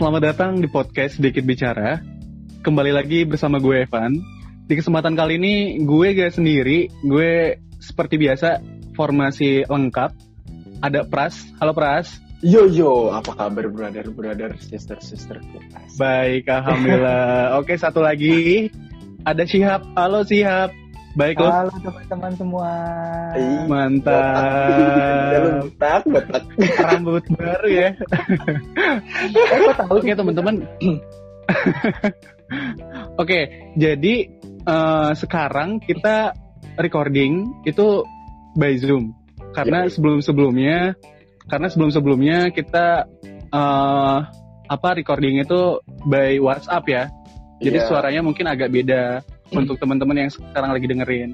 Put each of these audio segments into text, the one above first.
selamat datang di podcast Sedikit Bicara. Kembali lagi bersama gue Evan. Di kesempatan kali ini gue gak sendiri, gue seperti biasa formasi lengkap. Ada Pras, halo Pras. Yo yo, apa kabar brother brother sister sister Baik, alhamdulillah. Oke, satu lagi ada Sihab, halo Sihab. Baik loh. Halo teman-teman semua. Ih, Mantap. Betak, betak. Rambut baru ya. Eh, kok tahu Oke teman-teman. Oke, jadi eh, sekarang kita recording itu by Zoom karena Ya. sebelum-sebelumnya karena sebelum-sebelumnya kita eh, apa recording itu by WhatsApp ya. Jadi Iya, suaranya mungkin agak beda untuk teman-teman yang sekarang lagi dengerin.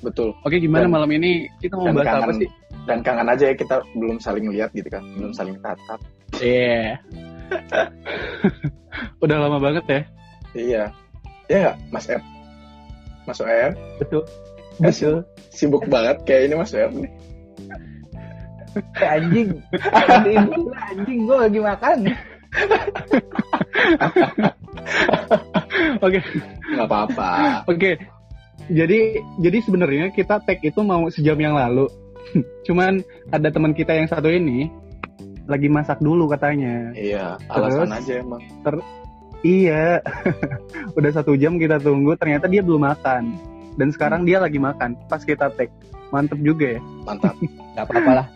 betul. Oke, gimana Dan- malam ini kita mau bahas apa kangen. sih? Dan kangen aja ya kita belum saling lihat gitu kan, belum saling tatap. Iya. Udah lama banget ya. Iya. Ya nggak, Mas Ep? Mas Oer? betul. Eh, Betul. Sibuk banget kayak ini Mas Oer nih. Eh, anjing. Anjing gue lagi makan. Oke. Nggak apa-apa. Oke. Jadi jadi sebenarnya kita tag itu mau sejam yang lalu. Cuman ada teman kita yang satu ini lagi masak dulu katanya. Iya, alasan Terus? aja emang. Iya. Udah satu jam kita tunggu, ternyata dia belum makan. Dan sekarang dia lagi makan pas kita tag. Mantep juga ya. Mantap. Gak apa-apa lah.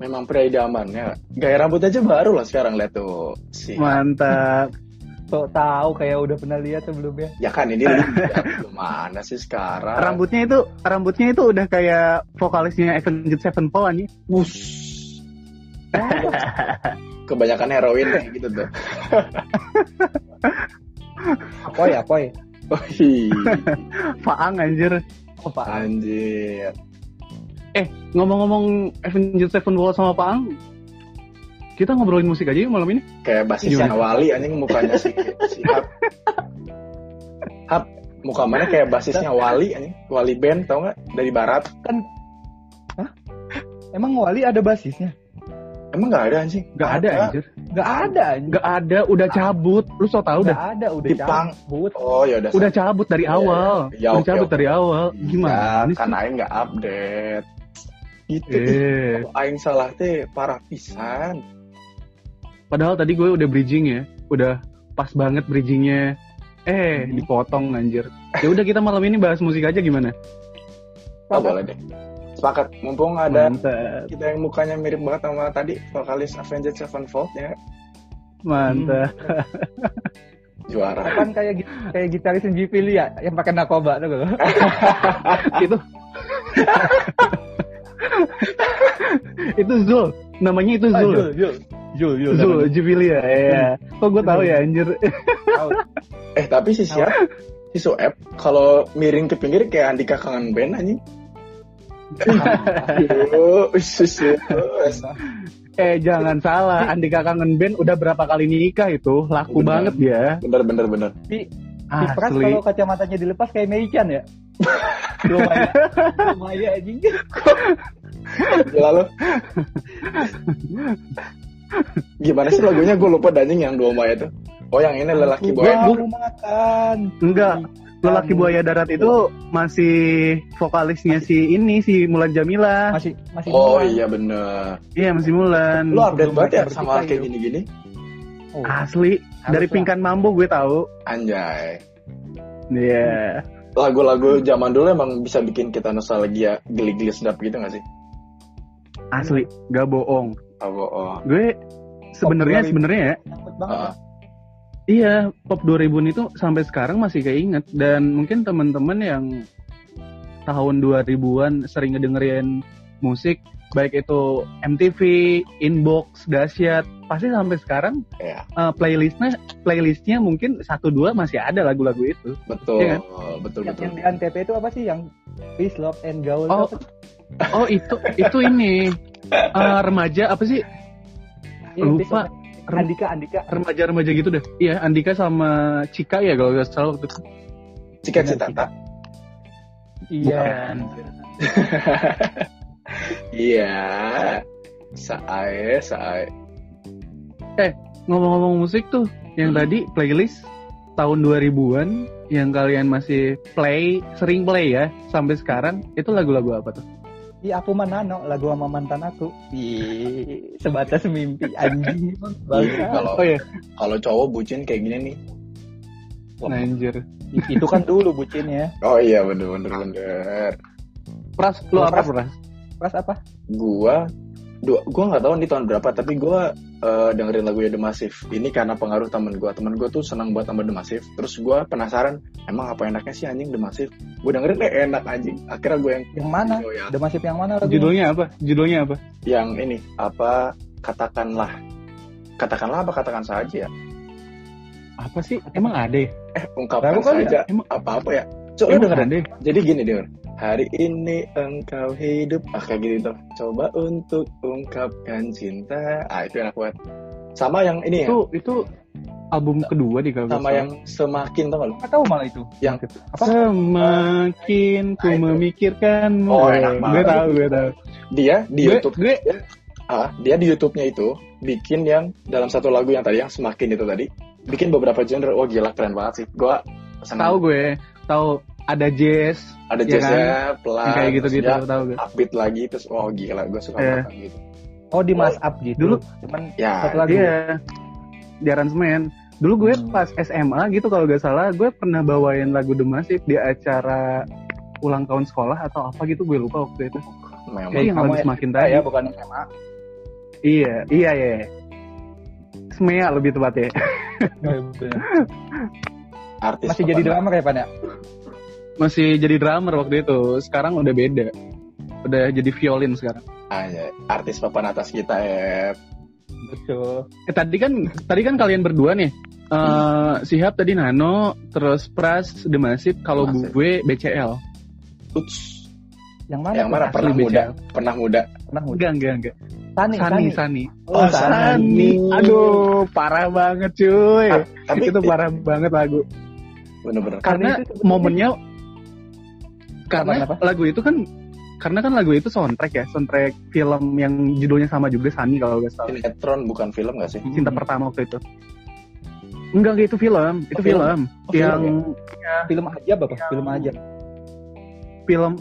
Memang pria idaman ya. Gaya rambut aja baru lah sekarang lihat tuh. Si Mantap. Sok tahu kayak udah pernah lihat sebelumnya. Ya kan ini gimana sih sekarang? Rambutnya itu rambutnya itu udah kayak vokalisnya Avenged Sevenfold anjing. Wush. Kebanyakan heroin kayak gitu tuh. Apoy, apoy. Oh. Faang anjir. Apa? Anjir. Eh, ngomong-ngomong Avenged Sevenfold sama Faang, kita ngobrolin musik aja yuk malam ini. Kayak basisnya? Wali anjing mukanya si, si Hap. Hap, muka mana kayak basisnya Wali anjing. Wali band tau nggak dari barat. Emang Wali ada basisnya? Emang nggak ada anjing? Gak ada anjir. Gak ada anjing. Gak ada, udah cabut. Lu so tau Gak dah. ada, udah Dipang. cabut. Oh ya udah. Udah cabut dari Iya, awal. iya. Ya, udah oke, cabut oke. dari awal. Gimana Ya, kan Aing nggak update. Gitu. Eh, Aing salah teh parah pisan. padahal tadi gue udah bridging ya. Udah pas banget bridgingnya. Eh, Hmm. dipotong anjir. Ya udah kita malam ini bahas musik aja gimana? Oh boleh deh. Sepakat. Mumpung ada Mantap. kita yang mukanya mirip banget sama tadi vokalis Avenged Sevenfold ya Mantap. juara. Kan kayak kayak gitaris Jivili ya yang pakai narkoba tuh itu itu Zul namanya itu Zul Jul. Jul, Jul. Zul Jubilia ya kok gue tahu ya anjir Tahu. Eh tapi si siap si Soeb kalau miring ke pinggir kayak Andika kangen band anjing. Ush, ush. eh jangan salah Andika kangen band udah berapa kali nikah itu laku Bener. banget ya Bener bener bener. Pras asli kalau kacamatanya dilepas kayak Meichan ya. Lumayan. Lumayan anjing. Gila lo. Gimana sih lagunya gue lupa danjing yang dua Maya tuh. Oh yang ini lelaki Gua boy. mau makan. enggak lelaki buaya darat itu masih vokalisnya si ini si Mulan Jamila Masih masih Oh muda. iya bener. iya masih Mulan Lu update banget ya sama kayak yuk. gini-gini. Oh, asli dari haruslah. Pingkan Mambo gue tahu Anjay. Iya Lagu-lagu zaman dulu emang bisa bikin kita nostalgia geli-geli sedap gitu gak sih? asli gak bohong Oh, oh. gue sebenarnya 2000. sebenarnya ya. Ah. iya pop 2000 itu sampai sekarang masih keinget dan mungkin teman-teman yang tahun 2000-an sering ngedengerin musik baik itu MTV, Inbox, Dasyat pasti sampai sekarang Iya. eh, playlistnya playlistnya mungkin satu dua masih ada lagu-lagu itu Betul, Iya betul, Yang, betul. yang di Antv itu apa sih yang Peace, Love, and Gaul? Oh. oh itu itu ini eh, remaja apa sih Iya, Peace, lupa. Andika, Andika. remaja-remaja gitu deh iya Andika sama Cika ya kalau nggak salah waktu itu Cika Citata. Iya. Iya. Sae, sae. ngomong-ngomong musik tuh, yang tadi playlist tahun 2000-an yang kalian masih play, sering play ya sampai sekarang, itu lagu-lagu apa tuh? Iya aku mah nano lagu sama mantan aku. Ih, sebatas mimpi anjing. Iya, kalau Oh iya, kalau cowok bucin kayak gini nih. anjir. Itu kan dulu bucinnya. Oh iya bener bener bener. Pras, lu apa Pras. Pas apa? Gua dua, gua nggak tahu nih tahun berapa tapi gua eh, dengerin lagunya The Massive. Ini karena pengaruh temen gua. Temen gua tuh senang buat sama The Massive. Terus gua penasaran, emang apa enaknya sih anjing The Massive? Gua dengerin eh enak anjing. Akhirnya gua yang Yang mana? Oh, ya. The Massive yang mana lagu? Judulnya apa? Judulnya apa? yang ini apa katakanlah katakanlah apa katakan saja ya Apa sih? Emang ada ya? eh ungkapkan kali saja Emang- apa apa ya coba lu Emang dengerin ya? jadi gini denger hari ini engkau hidup ah kayak gitu tuh coba untuk ungkapkan cinta ah itu enak banget sama yang ini ya Itu, itu album kedua di kalau sama yang semakin tau gak lu tahu malah itu. Yang- apa? Semakin ku Nah, itu. memikirkanmu. Oh, enak Gue banget. tahu, gue tahu. dia di Gue- YouTube gue ah dia di YouTube-nya itu bikin yang dalam satu lagu yang tadi yang semakin itu tadi bikin beberapa genre wah gila keren banget sih gua tahu senang gue, tahu ada jazz, ada ya jazznya yang pelan kayak gitu-gitu, terus dia tahu gue. upbeat lagi terus oh gila gue suka Iya. banget gitu Oh di Mas Up gitu. Dulu- cuman ya satu lagu. Iya, di aransemen. Dulu gue Hmm. pas SMA gitu kalau gak salah, gue pernah bawain lagu The Massive di acara ulang tahun sekolah atau apa gitu, gue lupa waktu itu. memang Kayak yang kamu ya- semakin Ah, tadi. ya bukan SMA. Iya, iya, iya. Smea lebih tepatnya. artis Masih jadi ya Pan ya? Masih jadi drummer waktu itu, sekarang udah beda. Udah jadi violin sekarang. Ah, ya. artis papan atas kita ya Betul. Eh tadi kan tadi kan kalian berdua nih. Eh Sihab tadi Nano, terus Pras The Massive, kalau gue BCL. Uts. Yang mana? yang mana pernah muda BCL. pernah muda Pernah muda. Enggak, enggak, enggak. Sani, Sani, Sani. Oh, Sani. Aduh, parah banget cuy. Ah, tapi itu parah banget lagu. bener-bener Karena itu momennya karena Kenapa, lagu itu kan karena kan lagu itu soundtrack ya, soundtrack film yang judulnya sama juga Sani kalau nggak salah. sinetron bukan film gak sih Cinta pertama waktu itu. Enggak, itu film, itu Oh, film. film. Oh, film yang Film aja apa? Film aja. film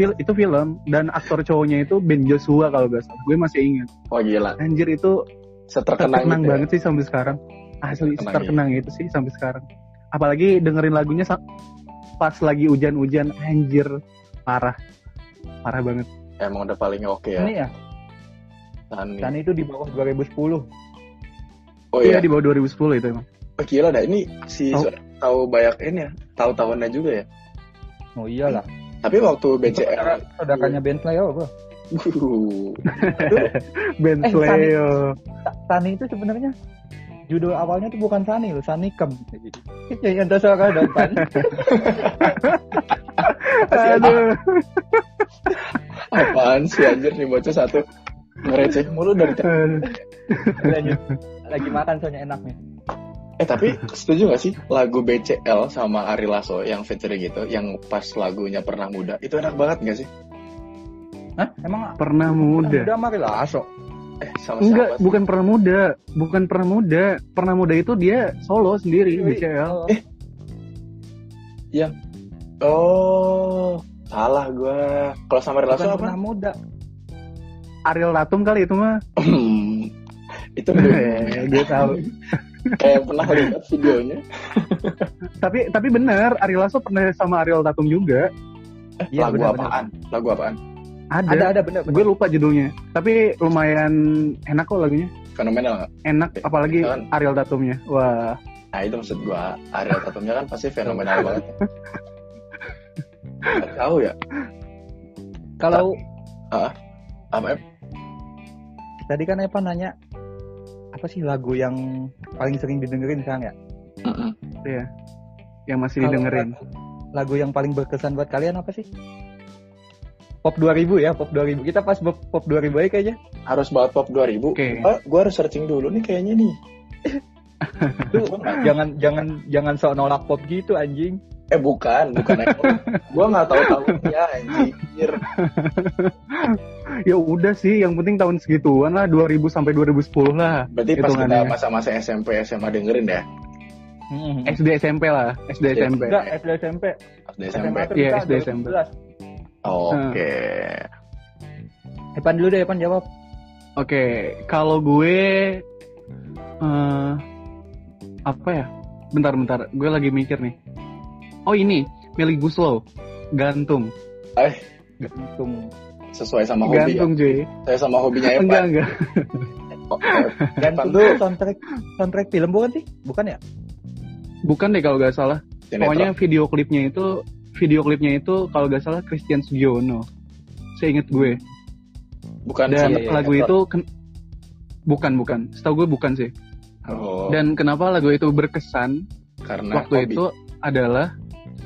fil itu film dan aktor cowoknya itu Ben Joshua kalau gak salah gue masih ingat wah gila anjir itu seterkenang terkenang gitu ya. banget sih sampai sekarang asli Terkenang, terkenang itu sih sampai sekarang apalagi dengerin lagunya pas lagi hujan-hujan anjir parah parah banget emang udah paling oke ya Ini ya. Sani. Sani itu di bawah 2010. oh iya iya di bawah 2010 itu emang oh, gila dah ini si Tahu. tahu banyak ini ya tahu tahunnya juga ya Oh iyalah. tapi waktu BCL Saudara- Saudaranya Ben Slayo apa? uh, Ben Eh, Sa- Sani itu sebenarnya judul awalnya tuh bukan Sani loh, Sani Kem. Yang ada suara depan. aduh apaan sih anjir nih bocah satu ngereceh mulu dari tadi. Lanjut. Lagi makan soalnya enaknya. Eh tapi setuju gak sih lagu BCL sama Ari Lasso yang featuring gitu, yang pas lagunya pernah muda, itu enak banget gak sih? Hah? Emang pernah muda Udah mari lah, aso. Eh sama enggak siapa? sih? bukan pernah muda bukan pernah muda pernah muda itu dia solo sendiri BCL Oh, salah gua. Kalau sama Ari Lasso Bukan apa? pernah muda. Ariel Tatum kali itu mah itu belum Eh, gue tahu kayak pernah lihat videonya. tapi tapi benar Ariel Lasso pernah sama Ariel Tatum juga Iya, lagu benar, apaan? Lagu apaan? Ada, Ada ada bener. gue lupa judulnya tapi lumayan enak kok lagunya Fenomenal nggak? enak apalagi Kan. Ariel Tatumnya wah Nah itu maksud gua. Ariel Tatumnya kan pasti fenomenal banget. Nggak tahu ya. Kalau Apa? Em? tadi kan Evan nanya apa sih lagu yang paling sering didengerin sekarang ya? Iya yang masih Kalau didengerin lagu, lagu yang paling berkesan buat kalian apa sih? Pop 2000 ya, pop 2000. Kita pas pop, pop 2000 aja kayaknya. Harus banget pop 2000. Oke. Gua, gua harus searching dulu nih kayaknya nih. Tuh, jangan jangan jangan sok nolak pop gitu anjing. Eh bukan, bukan gue nggak tahu tahunnya anjir. Ya udah sih, yang penting tahun segituan lah 2000 sampai 2010 lah. Berarti pas kita masa-masa SMP SMA dengerin ya. Hmm. SD SMP lah, SD SD. SMP. Enggak, SD SMP. Di SMP. Iya, SD SMP. 2011. Oke. Evan dulu deh, Evan jawab. Oke, kalau gue eh apa ya? Bentar-bentar, gue lagi mikir nih. Oh ini, Meli Guslow, gantung. Eh, Gantung. sesuai sama hobi ya. Gantung cuy. Saya sama hobinya Evan. Enggak, enggak. Oh, eh, Gantung tuh soundtrack soundtrack film bukan sih? Bukan ya? Bukan deh kalau nggak salah. sinetron. Pokoknya video klipnya itu, video klipnya itu kalau nggak salah Christian Sugiono. Seinget gue. bukan Dan iya, lagu sinetron. itu ken- bukan bukan. Setahu gue bukan sih. Oh, Dan kenapa lagu itu berkesan karena waktu hobi. itu adalah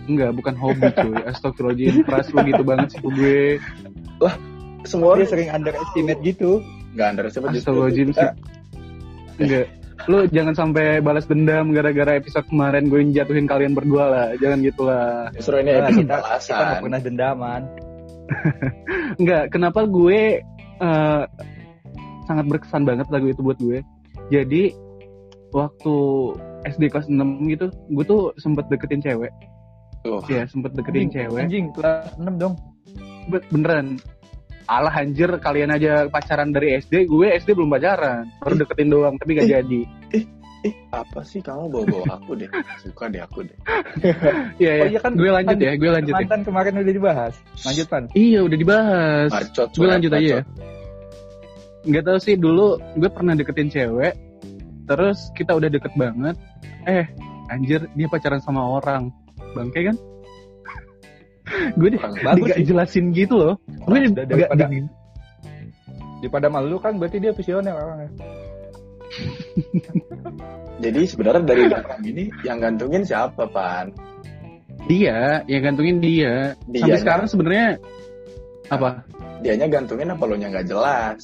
enggak bukan hobi cuy. Astagfirullahaladzim, pras lu gitu banget sih gue. semua Dia orang sering underestimate gitu. nggak underestimate Astagfirullahaladzim sih. kita Enggak. Lu jangan sampai balas dendam gara-gara episode kemarin gue jatuhin kalian berdua lah. Jangan gitu lah. justru ini Nah, episode kita kita balasan. pernah dendaman. Enggak, kenapa gue eh, sangat berkesan banget lagu itu buat gue. Jadi waktu SD kelas 6 gitu, gue tuh sempet deketin cewek. Tuh. Ya, sempet deketin cewek. Anjing, kelas 6 dong. Be- Beneran. Alah anjir, kalian aja pacaran dari SD, gue SD belum pacaran. Baru deketin doang, tapi gak jadi. Eh, apa sih kamu bawa-bawa aku deh? Suka deh aku deh. Iya, Oh iya. iya kan, gue lanjut ya, gue lanjut ya. Mantan kemarin udah dibahas. Lanjut, Pan. Iya, udah dibahas. Bacot. gue lanjut aja ya. Nggak tahu sih dulu gue pernah deketin cewek, terus kita udah deket banget. Eh, anjir dia pacaran sama orang, bangke kan? Gue di, Kurang bagus nggak sih. jelasin gitu loh. Gue di, daripada- di- Daripada malu kan berarti dia visioner orangnya. Jadi sebenarnya dari belakang ini yang gantungin siapa, Pan? dia, yang gantungin dia. Sampai Dianya. sekarang sebenarnya apa? Dianya gantungin apa lo nya nggak jelas?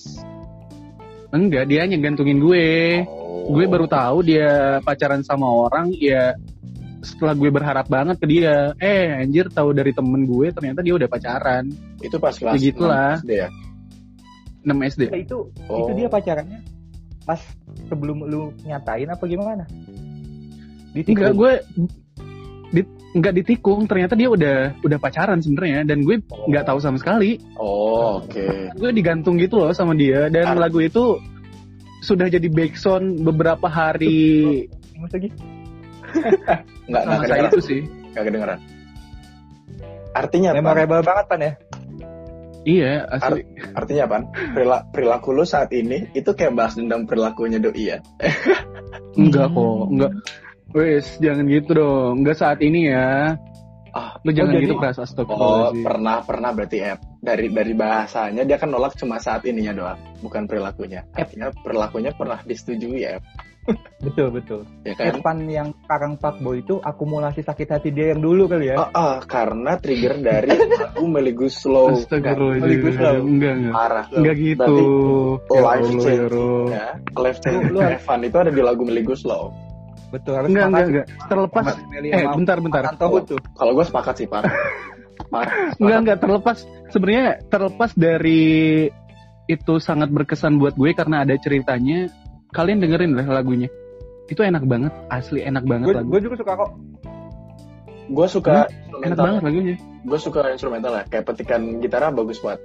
Enggak, dia yang gantungin gue. Oh. Gue baru tahu dia pacaran sama orang ya setelah gue berharap banget ke dia. Eh, anjir tahu dari temen gue ternyata dia udah pacaran. itu pas kelas Ya gitulah. 6 SD ya. 6 SD. Ya, itu Oh. itu dia pacarannya pas sebelum lu nyatain apa gimana? Ditikung. Enggak, gue di, enggak ditikung. Ternyata dia udah udah pacaran sebenarnya dan gue nggak tahu sama sekali. Oh, oke. Gue digantung gitu loh sama dia dan Ah. lagu itu sudah jadi backsound beberapa hari Mas lagi. Nggak nggak kedengeran. itu sih. Nggak kedengeran. Artinya apa? Memorable banget pan ya. Iya, asli. Artinya apa? Perila- perilaku lu saat ini itu kayak bahas dendam perilakunya doi ya. Enggak kok, enggak. Wes, jangan gitu dong. Enggak saat ini ya. Ah, Lu jangan jadi- gitu keras Oh, astagfirullahaladzim. pernah pernah berarti ya. Dari dari bahasanya dia kan nolak cuma saat ininya doang, bukan perilakunya. Artinya perilakunya pernah disetujui ya. Betul betul. Ya kan? Evan yang sekarang fuckboy itu akumulasi sakit hati dia yang dulu kali ya. Ah, ah, karena trigger dari lagu Meligus Slow. Astagfirullahaladzim. Enggak, Enggak, enggak. Parah. Enggak gitu. Berarti Ya life ya changing ya. Lu- Evan itu ada di lagu Meligus Slow. Betul harus Enggak, enggak, enggak. Terlepas eh bentar bentar. Tuh. Kalau gue sepakat sih parah. Parah. Enggak, enggak terlepas sebenarnya terlepas dari itu sangat berkesan buat gue karena ada ceritanya. Kalian dengerin lah lagunya. Itu enak banget, asli enak banget Gue lagu. gue juga suka kok. Gue suka Enak instrumental. banget lagunya. Gue suka instrumental ya. Kayak petikan gitarnya bagus banget.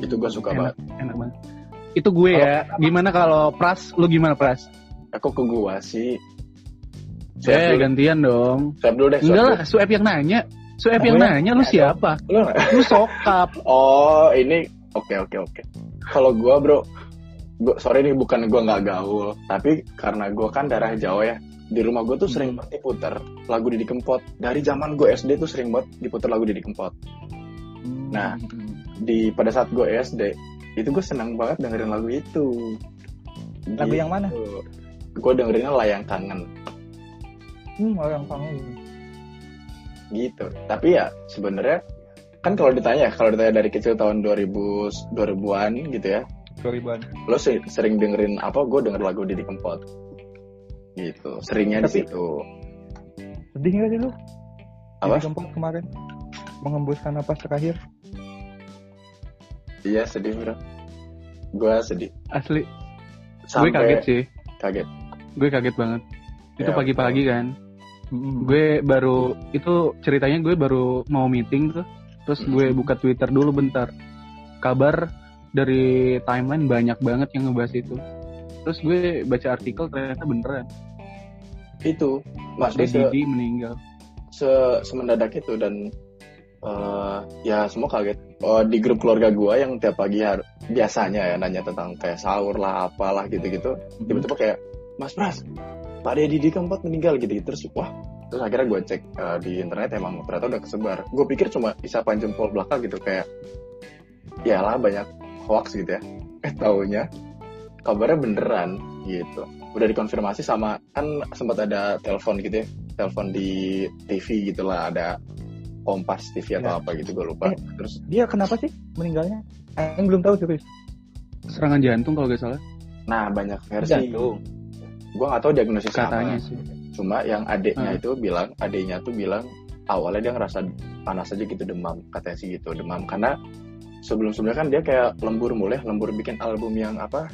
Itu gue suka banget. enak, enak banget. Itu gue ya. Gimana kalau Pras? Lu gimana Pras? Aku ke gua sih. Eh, Siap dulu, gantian dong. siap dulu deh. Enggak lah, Suep yang nanya. Suep Oh, yang ya? nanya, lu siapa? Lu sokap. Oh, ini oke oke oke. Kalau gua bro, gua sorry nih bukan gua nggak gaul, tapi karena gua kan darah Jawa ya. Di rumah gua tuh sering banget diputer lagu Didi Kempot. Dari zaman gua SD tuh sering banget diputer lagu Didi Kempot. Nah. Di pada saat gua SD, itu gue senang banget dengerin lagu itu. lagu yang mana? Gue dengerinnya layang kangen Hmm, orang kangen. gitu. Tapi ya sebenarnya kan kalau ditanya kalau ditanya dari kecil tahun 2000 2000-an gitu ya. 2000-an. lo se- sering dengerin apa gue denger lagu Didi Kempot gitu seringnya di Tapi- situ Sedih nggak sih lu? Apa? Didi Kempot kemarin mengembuskan napas terakhir. Iya sedih bro. Gue sedih. Asli, Sampai gue kaget sih. Kaget. Gue kaget banget. Itu Ya, pagi-pagi kan. Mm-mm. Gue baru itu ceritanya gue baru mau meeting tuh. Terus gue Hmm. buka Twitter dulu bentar. Kabar dari timeline banyak banget yang ngebahas itu. Terus gue baca artikel ternyata beneran. Itu Pak maksudnya se, Didi meninggal. se semendadak itu dan eh, ya semua kaget. Oh, di grup keluarga gue yang tiap pagi har- biasanya ya nanya tentang kayak sahur lah apalah gitu-gitu. Tiba-tiba kayak Mas Pras, Pak Deddy di keempat meninggal gitu. Terus wah terus akhirnya gue cek eh, di internet emang ternyata udah kesebar. Gue pikir cuma isapan jempol belakang gitu kayak ya lah banyak hoax gitu ya. Eh taunya kabarnya beneran gitu. Udah dikonfirmasi sama kan sempat ada telepon gitu ya, telepon di TV gitulah ada Kompas TV atau Ya. apa gitu gue lupa. Eh. Terus Dia kenapa sih meninggalnya? Yang belum tahu serius. Serangan jantung kalau gak salah. nah banyak versi. Jantung. Gue nggak tahu diagnosis Katanya apa. sih. Cuma yang adiknya Hmm. itu bilang, adiknya tuh bilang awalnya dia ngerasa panas aja gitu demam katanya sih gitu demam karena sebelum sebelumnya kan dia kayak lembur mulai lembur bikin album yang apa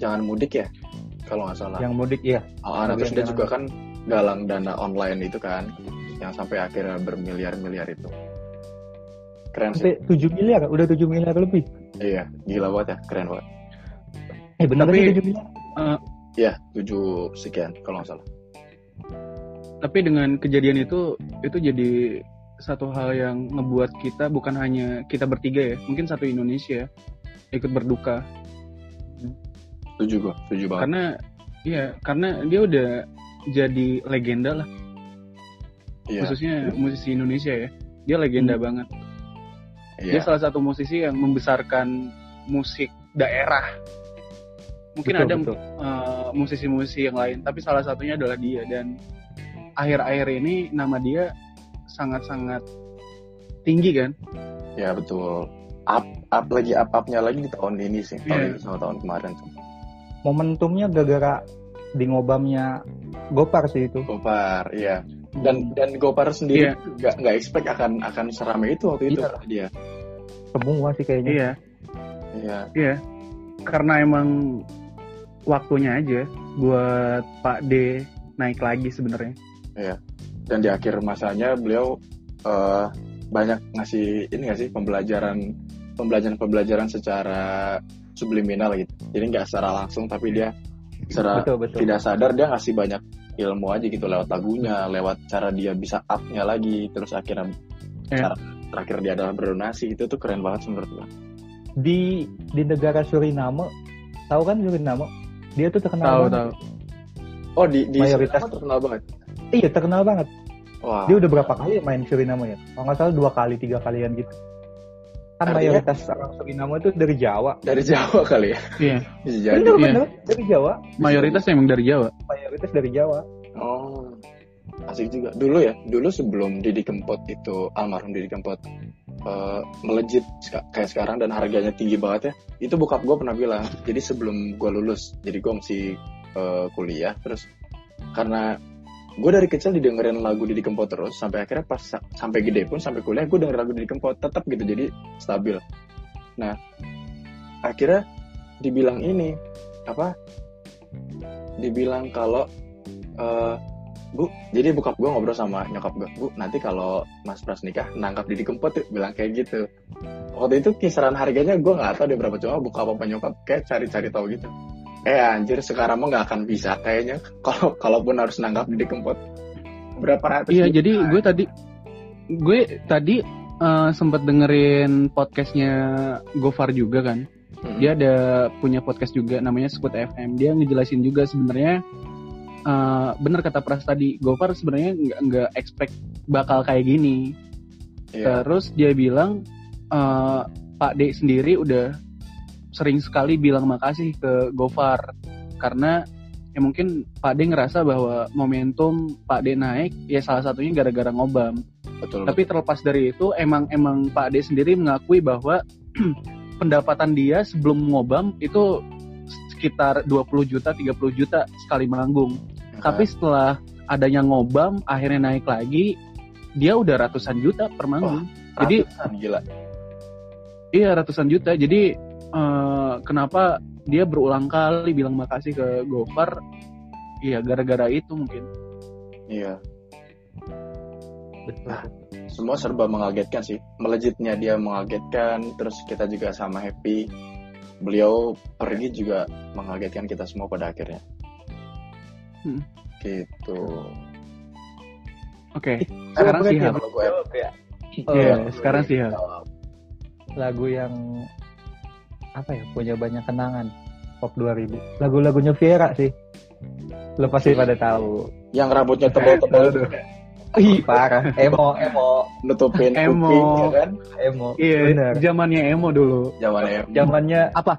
jangan mudik ya kalau nggak salah. Yang mudik iya. Oh, nah, terus dia juga kan galang dana online itu kan, yang sampai akhirnya bermiliar-miliar itu. Keren sih. Sampai 7 miliar, udah 7 miliar lebih. Iya, gila banget ya, keren banget. Eh benar Tapi- sih 7 miliar. Iya, tujuh sekian kalau nggak salah. Tapi dengan kejadian itu itu jadi satu hal yang ngebuat kita bukan hanya kita bertiga ya, mungkin satu Indonesia ikut berduka. Tujuh gua, tujuh banget. karena iya karena dia udah jadi legenda lah. Iya, khususnya musisi Indonesia ya. Dia legenda Hmm. banget. Iya, dia salah satu musisi yang membesarkan musik daerah. Mungkin Betul, ada betul. eh, musisi-musisi yang lain tapi salah satunya adalah dia. Dan akhir-akhir ini nama dia sangat-sangat tinggi kan iya betul. Up, up lagi, up upnya lagi di tahun ini sih, tahun Iya. ini sama tahun kemarin tuh. Momentumnya gara-gara di ngobamnya Gopar sih itu. Gopar, iya. Dan dan Gopar sendiri Iya. nggak nggak expect akan akan seramai itu waktu itu Iya. kata dia. Semua sih kayaknya. iya Iya, iya karena emang waktunya aja buat Pak D naik lagi sebenarnya dan di akhir masanya beliau eh, banyak ngasih ini nggak sih pembelajaran pembelajaran pembelajaran secara subliminal gitu jadi nggak secara langsung tapi dia secara Betul, betul. tidak sadar dia ngasih banyak ilmu aja gitu lewat lagunya lewat cara dia bisa up-nya lagi terus akhirnya Ya. cara terakhir dia adalah berdonasi itu tuh keren banget menurut gue Di di negara Suriname, tahu kan Suriname? Dia tuh terkenal tahu banget. tahu oh di di Mayoritas- Suriname terkenal banget Iya, terkenal banget. wah Dia udah berapa kali main Suriname ya? Kalau nggak salah dua kali, tiga kalian gitu. Kan Artinya- mayoritas orang Suriname itu dari Jawa. dari Jawa kali ya iya bisa jadi Bener, Iya. bener. Dari Jawa. mayoritas emang dari Jawa Mayoritas dari Jawa. Oh, asik juga. Dulu ya, dulu sebelum Didi Kempot itu almarhum Didi Kempot eh, melejit kayak sekarang dan harganya tinggi banget ya. Itu bokap gue pernah bilang. Jadi sebelum gue lulus, jadi gue masih eh, kuliah terus karena gue dari kecil didengerin lagu Didi Kempot terus sampai akhirnya pas sa- sampai gede pun sampai kuliah gue dengerin lagu Didi Kempot tetap gitu jadi stabil. Nah akhirnya dibilang ini apa? Dibilang kalau eh, Bu, jadi bokap gue ngobrol sama nyokap gue, Bu, nanti kalau Mas Pras nikah, nangkap Didi Kempot tuh, bilang kayak gitu. Waktu itu kisaran harganya gue nggak tahu dia berapa cuma buka apa nyokap, kayak cari-cari tahu gitu. Eh anjir, sekarang mah nggak akan bisa kayaknya, kalau kalaupun harus nangkap Didi Kempot. Berapa ratus Iya, jadi gue tadi gue tadi eh, sempat dengerin podcastnya Gofar juga kan. Mm-mm. Dia ada punya podcast juga namanya Squid FM. Dia ngejelasin juga sebenarnya eh, bener kata Pras tadi, Gofar sebenarnya nggak nggak expect bakal kayak gini. Iya. Terus dia bilang eh, Pak D sendiri udah sering sekali bilang makasih ke Gofar karena ya mungkin Pak D ngerasa bahwa momentum Pak D naik ya salah satunya gara-gara ngobam. betul. Tapi terlepas dari itu emang emang Pak D sendiri mengakui bahwa pendapatan dia sebelum ngobam itu sekitar 20 juta 30 juta sekali manggung. Tapi setelah adanya ngobam akhirnya naik lagi dia udah ratusan juta per manggung Jadi- Ratusan, gila. iya ratusan juta jadi eh, kenapa dia berulang kali bilang makasih ke Gofar iya gara-gara itu mungkin Iya. Betul. Nah. Semua serba mengagetkan sih. Melejitnya dia mengagetkan, terus kita juga sama happy. Beliau pergi juga mengagetkan kita semua pada akhirnya. Hmm. Gitu. oke sekarang Gua sih berarti Ham. Kalau gue jawab ya. Oh, Iya, lagu sekarang sih. Lagu yang apa ya punya banyak kenangan. Pop 2000 lagu-lagunya Viera sih. Lo pasti pada tahu. Yang rambutnya tebal-tebal. Ih parah. Emo. Emo. Nutupin Emo. kuping ya kan? Emo. Iya benar zamannya emo dulu. Zamannya zamannya apa?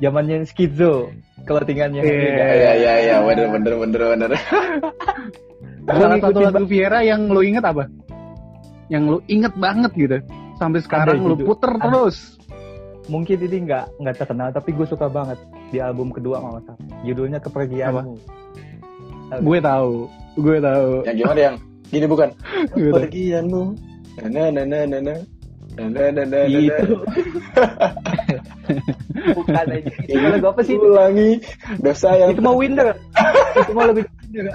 Zamannya skizo. Clothingannya Iya. beda. ya ya ya bener bener bener bener. Salah ngikutin satu lagu Viera yang lu inget apa? Yang lu inget banget gitu. Sampai sekarang lu judul- puter ada. terus mungkin ini nggak nggak terkenal tapi gue suka banget di album kedua kalau nggak salah judulnya kepergianmu. Gue tahu gue tahu. Yang gimana yang gini bukan? Gue tahu. pergianmu na na na na na na. Na na na na itu bukan aja itu lagu apa sih itu? ulangi. Dosa yang itu mau winner. Itu mau lagu winner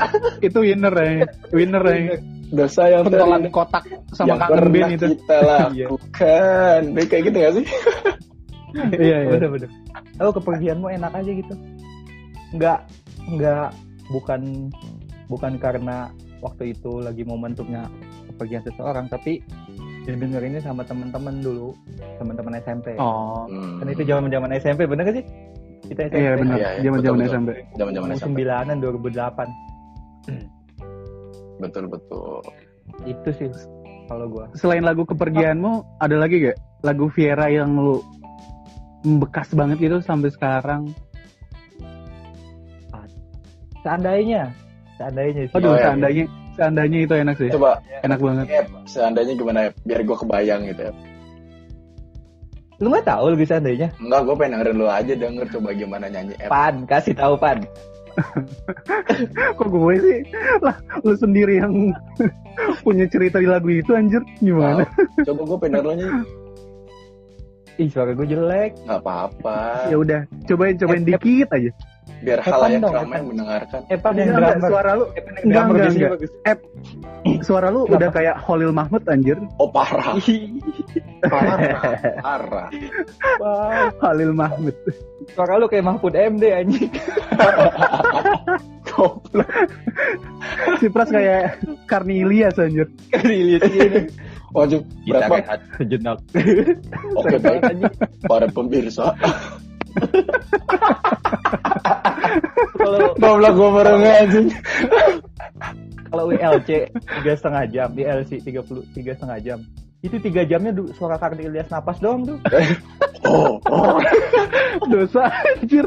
itu winner ya winner ya dosa yang pentolan kotak sama yang kangen pernah band itu. kita lakukan. Dia kayak gitu gak sih iya iya. Bener-bener oh kepergianmu enak aja gitu. Nggak nggak bukan bukan karena waktu itu lagi momentumnya kepergian seseorang tapi dengerinnya sama teman-teman dulu teman-teman SMP oh. Hmm. kan itu zaman zaman SMP bener gak sih? Kita SMP iya benar Iya, iya, zaman zaman SMP zaman zaman SMP sembilanan 2008 betul betul. Itu sih kalau gua. Selain lagu kepergianmu ada lagi gak lagu Viera yang lu bekas banget gitu sampai sekarang. Seandainya seandainya sih. Aduh Oh, iya. seandainya seandainya itu enak sih. Coba. Enak banget. Ep, seandainya gimana ya? Biar gue kebayang gitu ya. Lu nggak tahu lagi seandainya? Enggak gue pengen dengerin lu aja denger coba gimana nyanyi Ep. pan kasih tahu pan. Kok gue sih? Lah lu sendiri yang punya cerita di lagu itu anjir. Gimana? Coba gue pengen denger lu nyanyi ih suara gue jelek. Nggak apa-apa. Ya udah cobain cobain Ep, ep. dikit aja. Biar halayak dong, ramai Epan. mendengarkan. Eh yang Enggak, enggak, drummer. suara lu Eh, Enggak, enggak, enggak. bagus. Suara lu udah kayak Holil Mahmud anjir. Oh parah. Parah. Parah. Wah, Holil Mahmud. Suara lu kayak Mahfud MD anjing. goblok. Si Pras kayak Karni Ilyas anjir. Kali lihat ini. wajib berapa rehat sejenak. oke baik para pemirsa Kalau goblok gue baru anjing kalau WLC tiga setengah jam, DLC 30 tiga setengah jam. Itu tiga jamnya du- suara Karni Ilyas napas doang tuh. oh, oh. dosa anjir.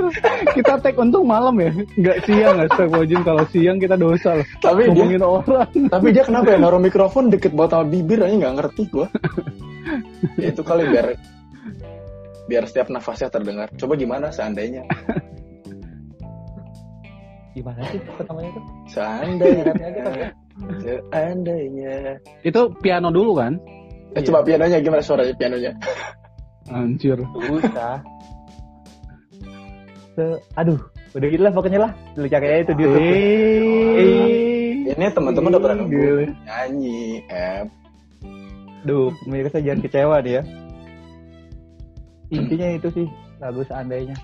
Kita tag untung malam ya? Nggak siang Astagfirullahaladzim kalau siang kita dosa loh. Tapi dia ngomongin orang. tapi dia kenapa ya? Naruh mikrofon deket banget sama bibir aja nggak ngerti gue ya, itu kali biar biar setiap nafasnya terdengar. Coba gimana seandainya? Gimana sih apa namanya tuh? seandainya. Kan ya? seandainya. Itu piano dulu kan eh, coba pianonya gimana suaranya pianonya anjir Susah. Se aduh, udah gitu lah pokoknya lah. Lu cari aja itu di YouTube. eh ini teman-teman udah pada nunggu Gila. nyanyi em Duh, pemirsa jangan kecewa dia. Intinya itu sih lagu seandainya.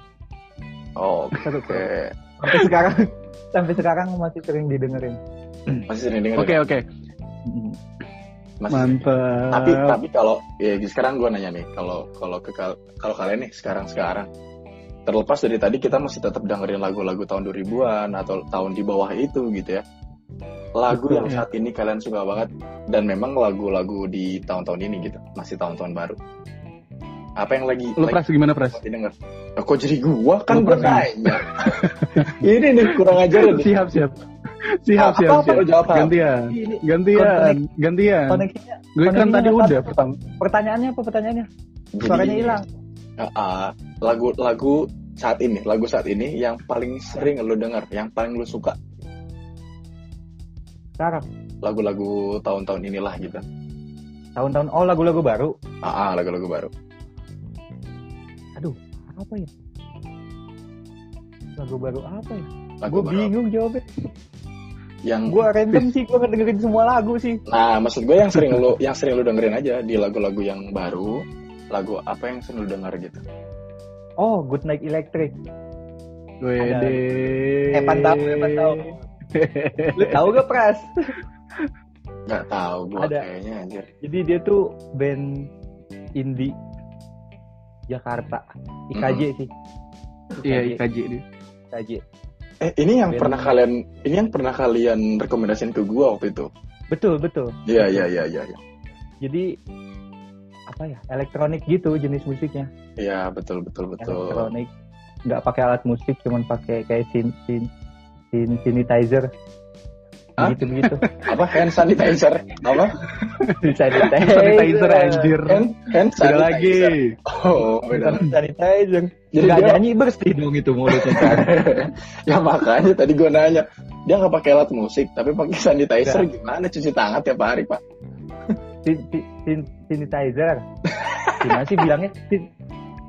oh, oke seru. Sampai sekarang sampai sekarang masih sering didengerin. masih sering dengar oke oke masih mantap. Tapi tapi kalau ya sekarang gue nanya nih kalau kalau ke kal- kalau kalian nih sekarang sekarang terlepas dari tadi kita masih tetap dengerin lagu-lagu tahun 2000-an atau tahun di bawah itu gitu ya. Lagu Betul, yang ya. saat ini kalian suka banget dan memang lagu-lagu di tahun-tahun ini gitu masih tahun-tahun baru. Apa yang lagi lu lagi Pras gimana Pras? didengar? Loh, kok jadi gua? Kan nanya. Ini nih kurang ajar nih siap siap siap Apa- siap jawab, gantian. Ini gantian gantian. koneksinya gue kan tadi udah pertama pertanyaannya apa pertanyaannya? Jadi, Suaranya hilang. Ah, ah, lagu-lagu saat ini lagu saat ini yang paling sering lu dengar yang paling lu suka? Sekarang lagu-lagu tahun-tahun inilah gitu. Tahun-tahun oh lagu-lagu baru? Ah, ah, lagu-lagu baru. Aduh apa ya? Lagu baru apa ya? Lagu gue bingung jawabnya yang gue random sih gue ngedengerin semua lagu sih. Nah maksud gue yang sering lu yang sering lu dengerin aja di lagu-lagu yang baru lagu apa yang sering lu denger gitu? Oh Good Night Electric. Wede. Evan tahu, Evan tahu. lu tahu gak Pras? Nggak tahu gue Ada. kayaknya anjir. Jadi dia tuh band indie Jakarta. IKJ sih. Iya, IKJ dia. IKJ eh ini yang Band- pernah kalian ini yang pernah kalian rekomendasiin ke gue waktu itu? Betul betul. Iya iya iya iya iya. jadi apa ya elektronik gitu jenis musiknya. Iya betul betul betul. Elektronik. Nggak pakai alat musik cuman pakai kayak sin sin sin sanitizer Hah? gitu gitu. Apa? Hand sanitizer. Apa? Sanitizer. Sanitizer anjir. hand hand Beda sanitizer. Lagi. oh beda. Bukan sanitizer. Jadi nggak dia- nyanyi bersih dong itu mulutnya kan? Ya makanya tadi gue nanya. Dia nggak pakai alat musik tapi pakai sanitizer. Nggak. gimana cuci tangan tiap hari pak? Sanitizer. Gimana sih bilangnya? Sin,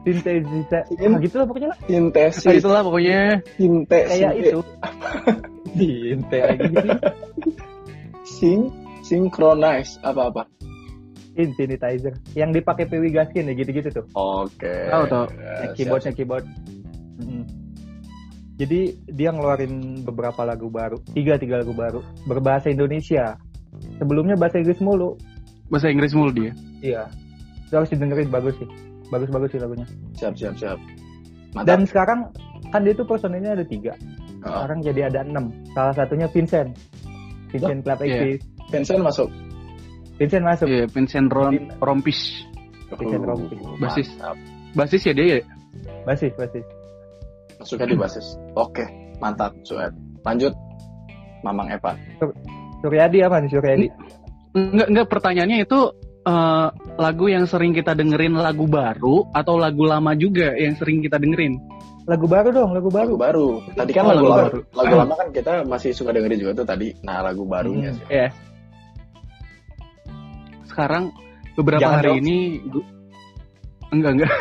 sanitizer Sin- ah, gitu lah pokoknya lah. Nah, sintesis itulah pokoknya. sinte kayak itu sinte lagi sing synchronize apa apa sin sanitizer. Yang dipakai PW Gaskin ya gitu-gitu tuh. Oke. Tahu, tahu. Yang keyboardnya keyboard. Mm. jadi dia ngeluarin beberapa lagu baru. Tiga tiga lagu baru. Berbahasa Indonesia. Sebelumnya bahasa Inggris mulu. Bahasa Inggris mulu dia. iya. Itu harus didengerin bagus sih. Bagus bagus sih lagunya. Siap siap siap. Mantap. Dan sekarang kan dia tuh personilnya ada tiga sekarang jadi ada enam salah satunya Vincent Vincent Club. Exist Vincent masuk Vincent masuk Iya, Vincent Ron Rompis. Vincent Rompis. Basis. Mantap. Basis ya dia ya? basis basis masuknya di basis oke mantap Sued lanjut Mamang Evan Suryadi apa nih Suryadi Enggak, enggak pertanyaannya itu eh, lagu yang sering kita dengerin lagu baru atau lagu lama juga yang sering kita dengerin? Lagu baru dong lagu lagu baru baru tadi kan Oh, lagu, lagu lama baru. lagu lama kan kita masih suka dengerin juga tuh tadi nah lagu barunya Hmm. sih Ya. Sekarang beberapa Jangan hari dong. ini enggak enggak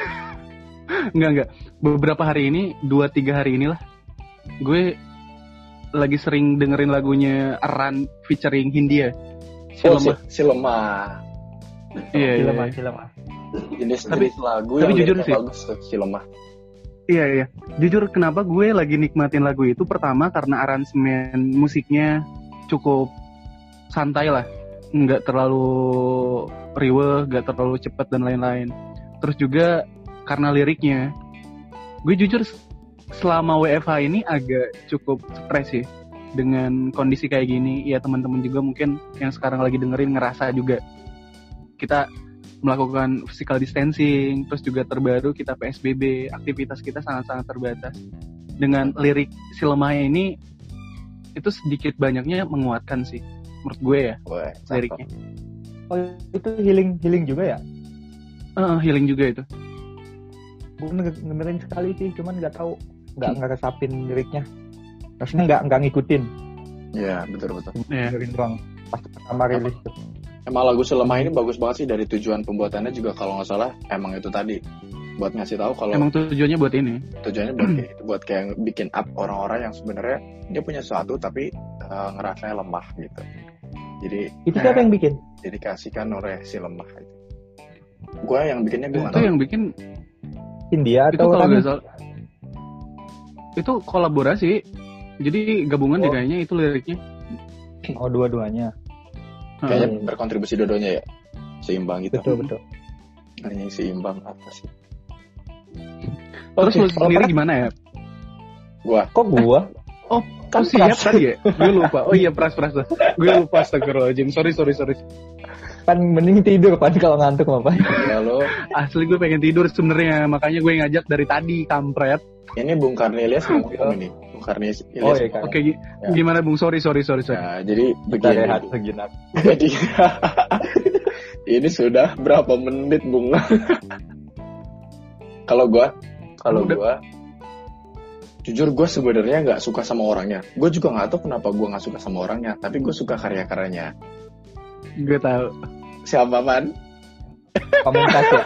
enggak enggak beberapa hari ini dua tiga hari inilah gue lagi sering dengerin lagunya Run featuring Hindia. Si oh, si, lemah. si lemah Iya, iya, iya. film jenis Tapi- jenis lagu tapi yang jujur sih. bagus tuh si lemah Iya iya. Jujur kenapa gue lagi nikmatin lagu itu pertama karena aransemen musiknya cukup santai lah, nggak terlalu riweh, nggak terlalu cepat dan lain-lain. Terus juga karena liriknya, gue jujur selama WFH ini agak cukup stres sih dengan kondisi kayak gini. Ya teman-teman juga mungkin yang sekarang lagi dengerin ngerasa juga kita melakukan physical distancing, terus juga terbaru kita PSBB, aktivitas kita sangat-sangat terbatas. Dengan lirik si lemahnya ini, itu sedikit banyaknya menguatkan sih, menurut gue ya, liriknya. oh itu healing healing juga ya Eh, healing juga itu. gue dengerin sekali sih cuman nggak tahu nggak ngeresapin liriknya maksudnya nggak nggak ngikutin Iya betul betul. Ya. dengerin doang pas pertama rilis tuh Emang lagu Selemah ini bagus banget sih dari tujuan pembuatannya juga kalau nggak salah emang itu tadi buat ngasih tahu kalau Emang tujuannya buat ini. tujuannya buat kayak gitu, buat kayak bikin up orang-orang yang sebenarnya dia punya sesuatu tapi eh, ngerasanya lemah gitu. Jadi itu siapa yang bikin didikasikan oleh si lemah itu. Gue yang bikinnya gue Itu yang bikin India itu atau kalau nggak salah itu kolaborasi. Jadi gabungan deh Oh. kayaknya itu liriknya. oh dua-duanya Kayaknya Hmm. berkontribusi dodonya ya seimbang gitu. betul betul Ini seimbang apa sih? Terus Oke, lu kalau sendiri gimana ya? Gua kok gua Oh, Kan oh siap tadi ya? Gue lupa. Oh iya, pras pras. pras. Gue lupa astagfirullahaladzim. Sorry, sorry, sorry. Kan mending tidur pan kalau ngantuk apa ya lo Asli gue pengen tidur sebenarnya, makanya gue ngajak dari tadi kampret. ini Bung Karnelias ngomong ini Bung Karnelias Oh, iya. Oke, gi- gimana Bung? Sorry, sorry, sorry, sorry. Nah, jadi kita begini. rehat sejenak Jadi ini sudah berapa menit Bung? kalau gua, kalau gua jujur gue sebenarnya nggak suka sama orangnya gue juga nggak tahu kenapa gue nggak suka sama orangnya tapi gue suka karya-karyanya Gue tahu. siapa man Pamungkas ya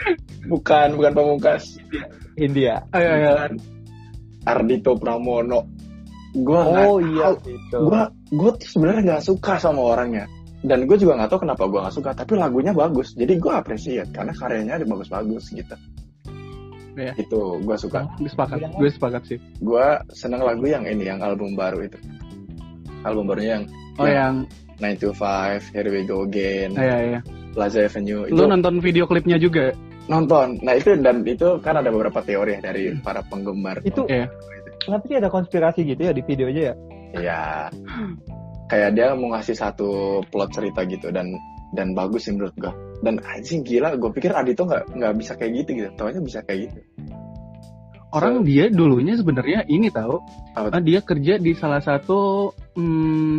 bukan bukan pamungkas India Ayo, ayo. Bukan. Ardito Pramono gue oh iya itu gue gue tuh sebenarnya nggak suka sama orangnya dan gue juga nggak tahu kenapa gue nggak suka tapi lagunya bagus jadi gue appreciate karena karyanya ada bagus-bagus gitu Iya. itu gue suka Gue sepakat. Gue sepakat sih. gue seneng lagu yang ini yang album baru itu album barunya yang Oh Ya. yang, 9 to 5 Here We Go Again iya iya. Plaza Avenue. Itu Lu nonton video klipnya juga? nonton. Nah itu dan itu kan ada beberapa teori ya dari para penggemar. Itu- Iya. kenapa sih ada konspirasi gitu ya di video aja ya? Ya kayak dia mau ngasih satu plot cerita gitu dan dan bagus sih menurut gue dan anjing gila gue pikir Adito nggak nggak bisa kayak gitu gitu. Taunya bisa kayak gitu. Orang dia dulunya sebenarnya ini tahu. Apa ah, dia kerja di salah satu hmm,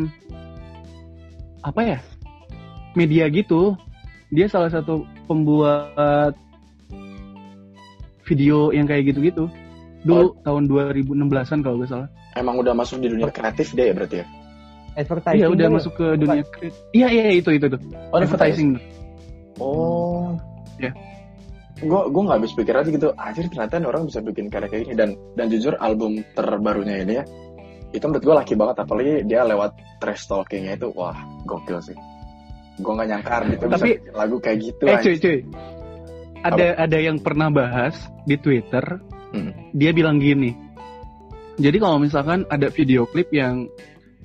apa ya? Media gitu. Dia salah satu pembuat video yang kayak gitu-gitu. Dulu tahun 2016-an kalau gak salah. emang udah masuk di dunia kreatif dia ya berarti ya advertising Iya, udah masuk ke dunia kre- Iya, iya, itu itu tuh. oh Advertising. oh Ya. gue gue nggak habis pikir aja gitu anjir ternyata orang bisa bikin karya kayak gini dan dan jujur album terbarunya ini ya itu menurut gue laki banget apalagi dia lewat trash talkingnya itu wah gokil sih gue nggak nyangka bisa Tapi- bikin lagu kayak gitu Eh, cuy, cuy. Ada ada yang pernah bahas di Twitter. Hmm. Dia bilang gini. Jadi kalau misalkan ada video klip yang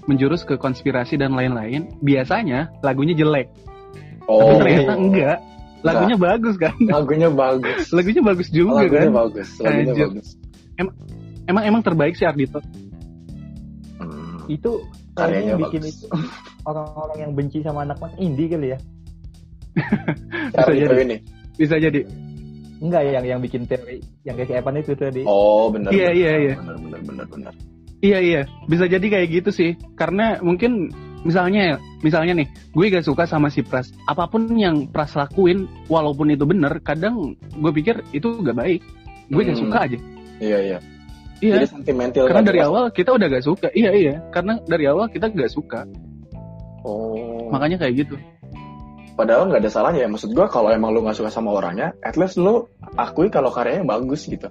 menjurus ke konspirasi dan lain-lain, biasanya lagunya jelek. oh Tapi ternyata enggak. Lagunya bagus kan? lagunya bagus Lagunya bagus juga lagunya kan? bagus lagunya Anjir. bagus Emang emang terbaik sih Ardito. Itu karyanya kayaknya yang bikin bagus itu orang-orang yang benci sama anak-anak indie kali ya Ardito jadi. ini Bisa jadi. enggak ya yang yang bikin teori yang kayak si Evan itu tadi oh benar Iya, iya, iya. benar benar benar benar Iya iya, bisa jadi kayak gitu sih. Karena mungkin misalnya misalnya nih, gue gak suka sama si Pras. Apa pun yang Pras lakuin, walaupun itu bener, kadang gue pikir itu gak baik. Gue gak Hmm. suka aja. iya iya Iya. jadi sentimental Karena dari awal kita udah gak suka. Iya iya. Karena dari awal kita gak suka. oh Makanya kayak gitu. padahal nggak ada salahnya ya maksud gua kalau emang lu nggak suka sama orangnya at least lu akui kalau karyanya bagus gitu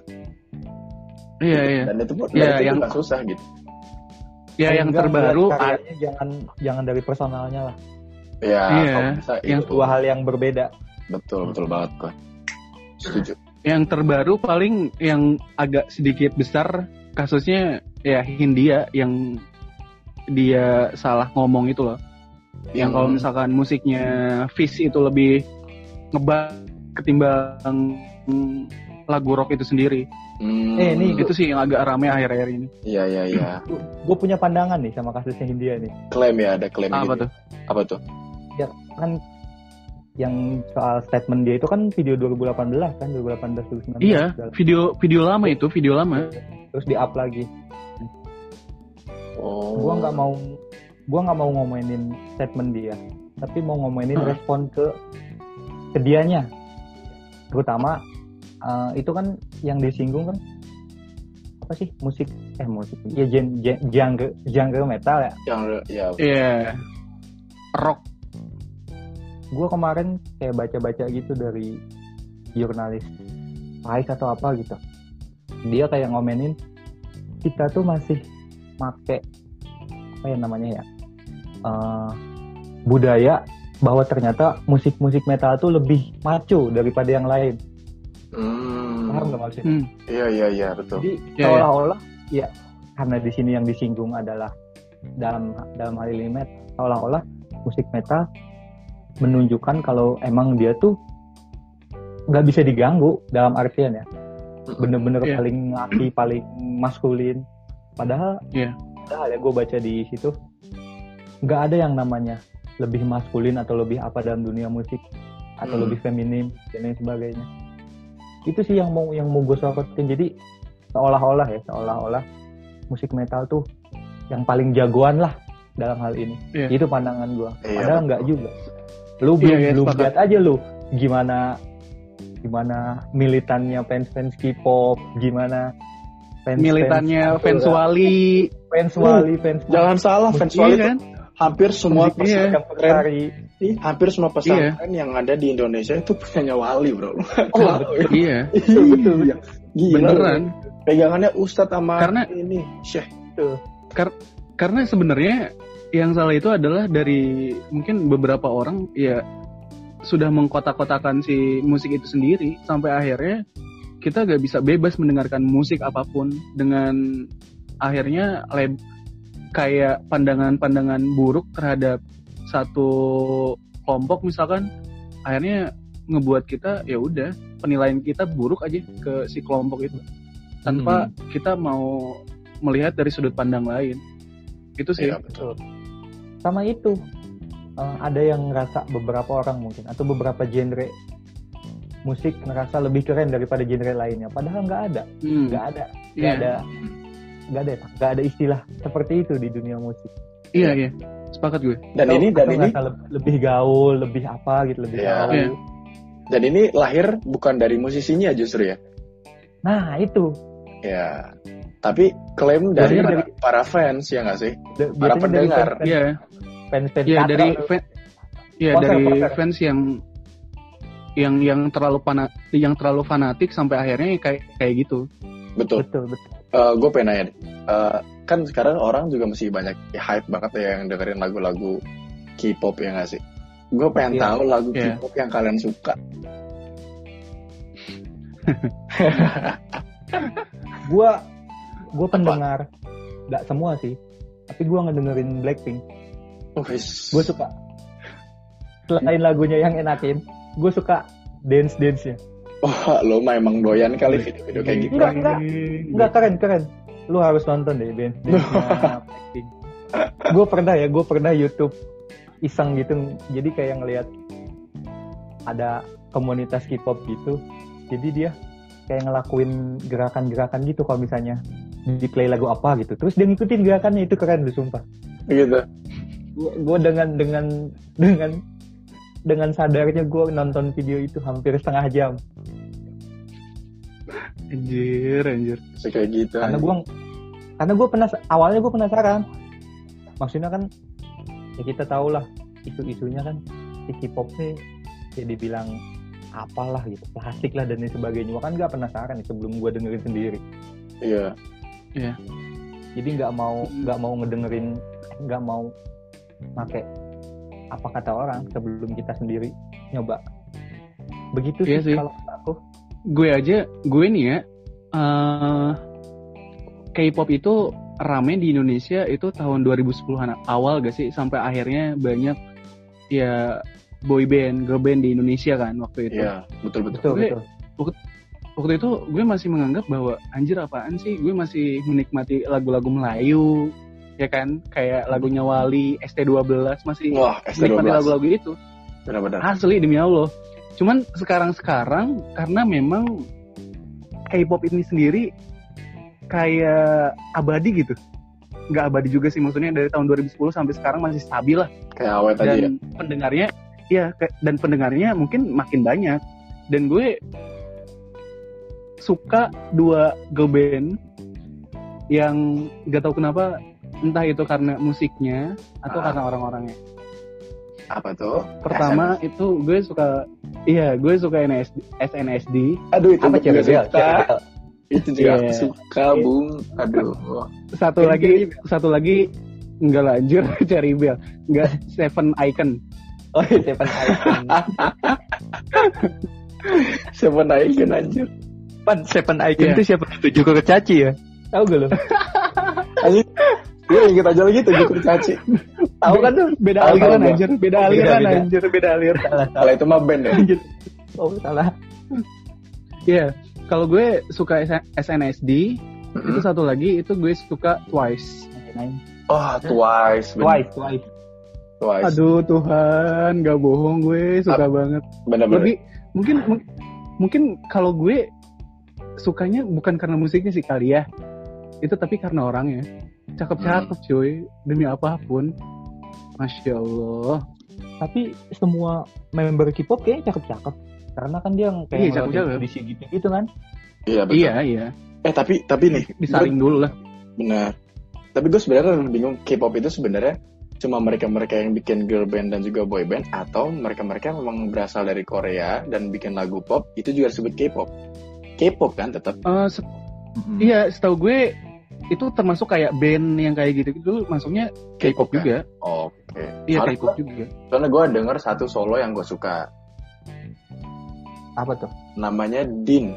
Iya iya. dan itu pun Iya, itu yang- nggak susah gitu Ya yang terbaru lihat a- karyanya jangan jangan dari personalnya lah ya Iya, kalau bisa yang itu. dua hal yang berbeda betul betul banget gua setuju yang terbaru paling yang agak sedikit besar kasusnya ya Hindia yang dia salah ngomong itu loh. Yang kalau misalkan musiknya Fish itu lebih ngebak ketimbang lagu rock itu sendiri. Hmm, Eh, ini Itu sih yang agak rame akhir-akhir ini. iya iya iya gue punya pandangan nih sama kasusnya Hindia nih klaim ya ada klaim Apa gitu. tuh? apa tuh kan yang soal statement dia itu kan video 2018 kan 2018 2019 Iya, Dalam- video video lama itu, video lama. terus di up lagi oh gua nggak mau gua nggak mau ngomongin statement dia tapi mau ngomongin Hah? respon ke ke dianya terutama eh, itu kan yang disinggung kan apa sih musik eh musik ya gen, gen, genre genre metal ya yang ya Iya. Rock. Gua kemarin kayak baca-baca gitu dari jurnalis Vice atau apa gitu dia kayak ngomenin kita tuh masih make apa ya namanya ya eh, budaya bahwa ternyata musik-musik metal tuh lebih maco daripada yang lain hmm, paham nggak maksudnya Hmm. iya iya iya betul jadi Ya, ya. seolah-olah ya karena di sini yang disinggung adalah dalam dalam hal ini metal seolah-olah musik metal menunjukkan kalau emang dia tuh nggak bisa diganggu dalam artian ya. Bener-bener Iya. paling laki paling maskulin. Padahal Iya. padahal ya gue baca di situ nggak ada yang namanya lebih maskulin atau lebih apa dalam dunia musik atau Hmm. lebih feminim dan lain sebagainya. Itu sih yang mau yang mau gue sorotin jadi seolah-olah ya seolah-olah musik metal tuh yang paling jagoan lah dalam hal ini. Iya. itu pandangan gue Iya, padahal nggak juga lu Iya, belum iya, belum sepakat. lihat aja lu gimana gimana militannya fans fans K-pop gimana fans militannya fans, fans Wali fans Wali fans Jangan salah, fans Iya Wali kan? hampir semua Iya. pesantren, Ferrari hampir semua pesantren yang ada di Indonesia itu punyanya Wali, bro. Oh, iya Iya, betul, betul. Gila. beneran Pegangannya Ustadz sama Karena- ini Syekh. tuh karena sebenarnya yang salah itu adalah dari mungkin beberapa orang ya sudah mengkotak-kotakan si musik itu sendiri sampai akhirnya kita gak bisa bebas mendengarkan musik apa pun dengan akhirnya leb kayak pandangan-pandangan buruk terhadap satu kelompok misalkan akhirnya ngebuat kita ya udah penilaian kita buruk aja ke si kelompok itu. Tanpa kita mau melihat dari sudut pandang lain. Itu sih. Iya, betul. Sama itu eh, ada yang ngerasa beberapa orang mungkin atau beberapa genre musik ngerasa lebih keren daripada genre lainnya. Padahal nggak ada. Hmm, nggak ada. Nggak iya. ada. Nggak ada nggak ada istilah seperti itu di dunia musik. Iya iya. Sepakat gue. Dan Atau- ini dan ini lebih gaul lebih apa gitu lebih Iya. gaul. Iya. dan ini lahir bukan dari musisinya justru ya. nah itu. Ya. Tapi klaim dari, Lahir para, dari- para fans ya nggak sih? Da- Para pendengar. dari iya fans fans iya dari fan iya Poser, dari fans yang yang yang terlalu fana, yang terlalu fanatik sampai akhirnya kayak kayak gitu Betul. betul betul gue pengen nanya. Eh, kan sekarang orang juga masih banyak ya, hype banget ya yang dengerin lagu-lagu K-pop ya nggak sih? Gue pengen Iya. tahu lagu Iya. K-pop yang kalian suka. gua gua pendengar. Nggak semua sih tapi gua ngedengerin Blackpink. Wis. gue suka. Selain lagunya yang enakin gue suka dance dance nya Wah, lo mah emang doyan kali video-video kayak gitu. Enggak, enggak. Enggak keren keren. Lu harus nonton deh dance dance nya Blackpink. Gue pernah ya gue pernah YouTube iseng gitu. Jadi kayak ngelihat ada komunitas K-pop gitu. Jadi dia kayak ngelakuin gerakan-gerakan gitu kalau misalnya di play lagu apa gitu. Terus dia ngikutin gerakannya itu keren lu sumpah. Gitu. gue dengan dengan dengan dengan sadarnya gue nonton video itu hampir setengah jam. Anjir anjir. Kayak gitu. karena gue karena gue penas awalnya gue penasaran. Maksudnya kan ya kita tahu lah isu-isunya kan si K-pop nih ya dibilang apalah gitu plastik lah dan lain sebagainya. Gue kan nggak penasaran nih sebelum gue dengerin sendiri. Iya. Jadi nggak mau nggak mau ngedengerin nggak mau pakai apa kata orang sebelum kita sendiri nyoba begitu Iya sih sih. kalau aku gue aja gue nih ya eh K-pop itu rame di Indonesia itu tahun 2010-an awal gak sih sampai akhirnya banyak ya boy band, girl band di Indonesia kan waktu itu. Iya, betul betul. betul betul Waktu itu gue masih menganggap bahwa anjir apaan sih? Gue masih menikmati lagu-lagu Melayu ya kan kayak lagunya Wali, ST12 masih Wah, menikmati ST12. lagu-lagu itu. Benar-benar. Asli demi Allah. Cuman sekarang-sekarang karena memang K-pop ini sendiri kayak abadi gitu. Nggak abadi juga sih maksudnya dari tahun 2010 sampai sekarang masih stabil lah Kayak awet aja ya. dan pendengarnya ya dan pendengarnya mungkin makin banyak. Dan gue suka dua girl band yang gak tahu kenapa entah itu karena musiknya atau Ah. karena orang-orangnya. Apa tuh? Pertama itu gue suka iya gue suka SNSD, SNSD Aduh, itu apa juga cewek suka. Itu juga aku Iya. suka, Bung. Aduh. satu lagi satu lagi enggak lanjut Cherry Bell enggak Seven Icon oh Seven Icon Siapa naikin anjir? Pan Seven Icon Iya. itu siapa tujuh kurcaci ya tahu gak lo Anjir. Gue inget aja lagi tuh gue kurcaci. tahu kan tuh beda Tahu, aliran tahu, anjir beda aliran beda. anjir beda aliran salah Kalau itu mah band ya. oh salah Iya kalau gue suka SNSD itu satu lagi itu gue suka Twice Oh, Twice. bener. twice twice Twice. aduh Tuhan gak bohong gue suka banget Bener-bener. lebih mungkin mung- mungkin kalau gue sukanya bukan karena musiknya sih kali ya. Itu tapi karena orangnya. Cakep-cakep cuy. Demi apa pun. Masya allah. Tapi semua member K-pop kayaknya cakep-cakep. Karena kan dia yang Iya, kayak cakep-cakep. ngelakuin audisi gitu gitu kan. Iya, betul. iya iya. Eh tapi tapi nih, disaring dulu lah. Benar. Tapi gue sebenarnya bingung K-pop itu sebenarnya cuma mereka-mereka yang bikin girl band dan juga boy band atau mereka-mereka yang memang berasal dari Korea dan bikin lagu pop itu juga disebut K-pop. K-pop kan tetap. Eh, se- Mm-mm. iya setahu gue itu termasuk kayak band yang kayak gitu gitu masuknya K-pop kan? juga Oke. iya Soalnya K-pop juga Soalnya gue denger satu solo yang gue suka. Apa tuh? Namanya Din.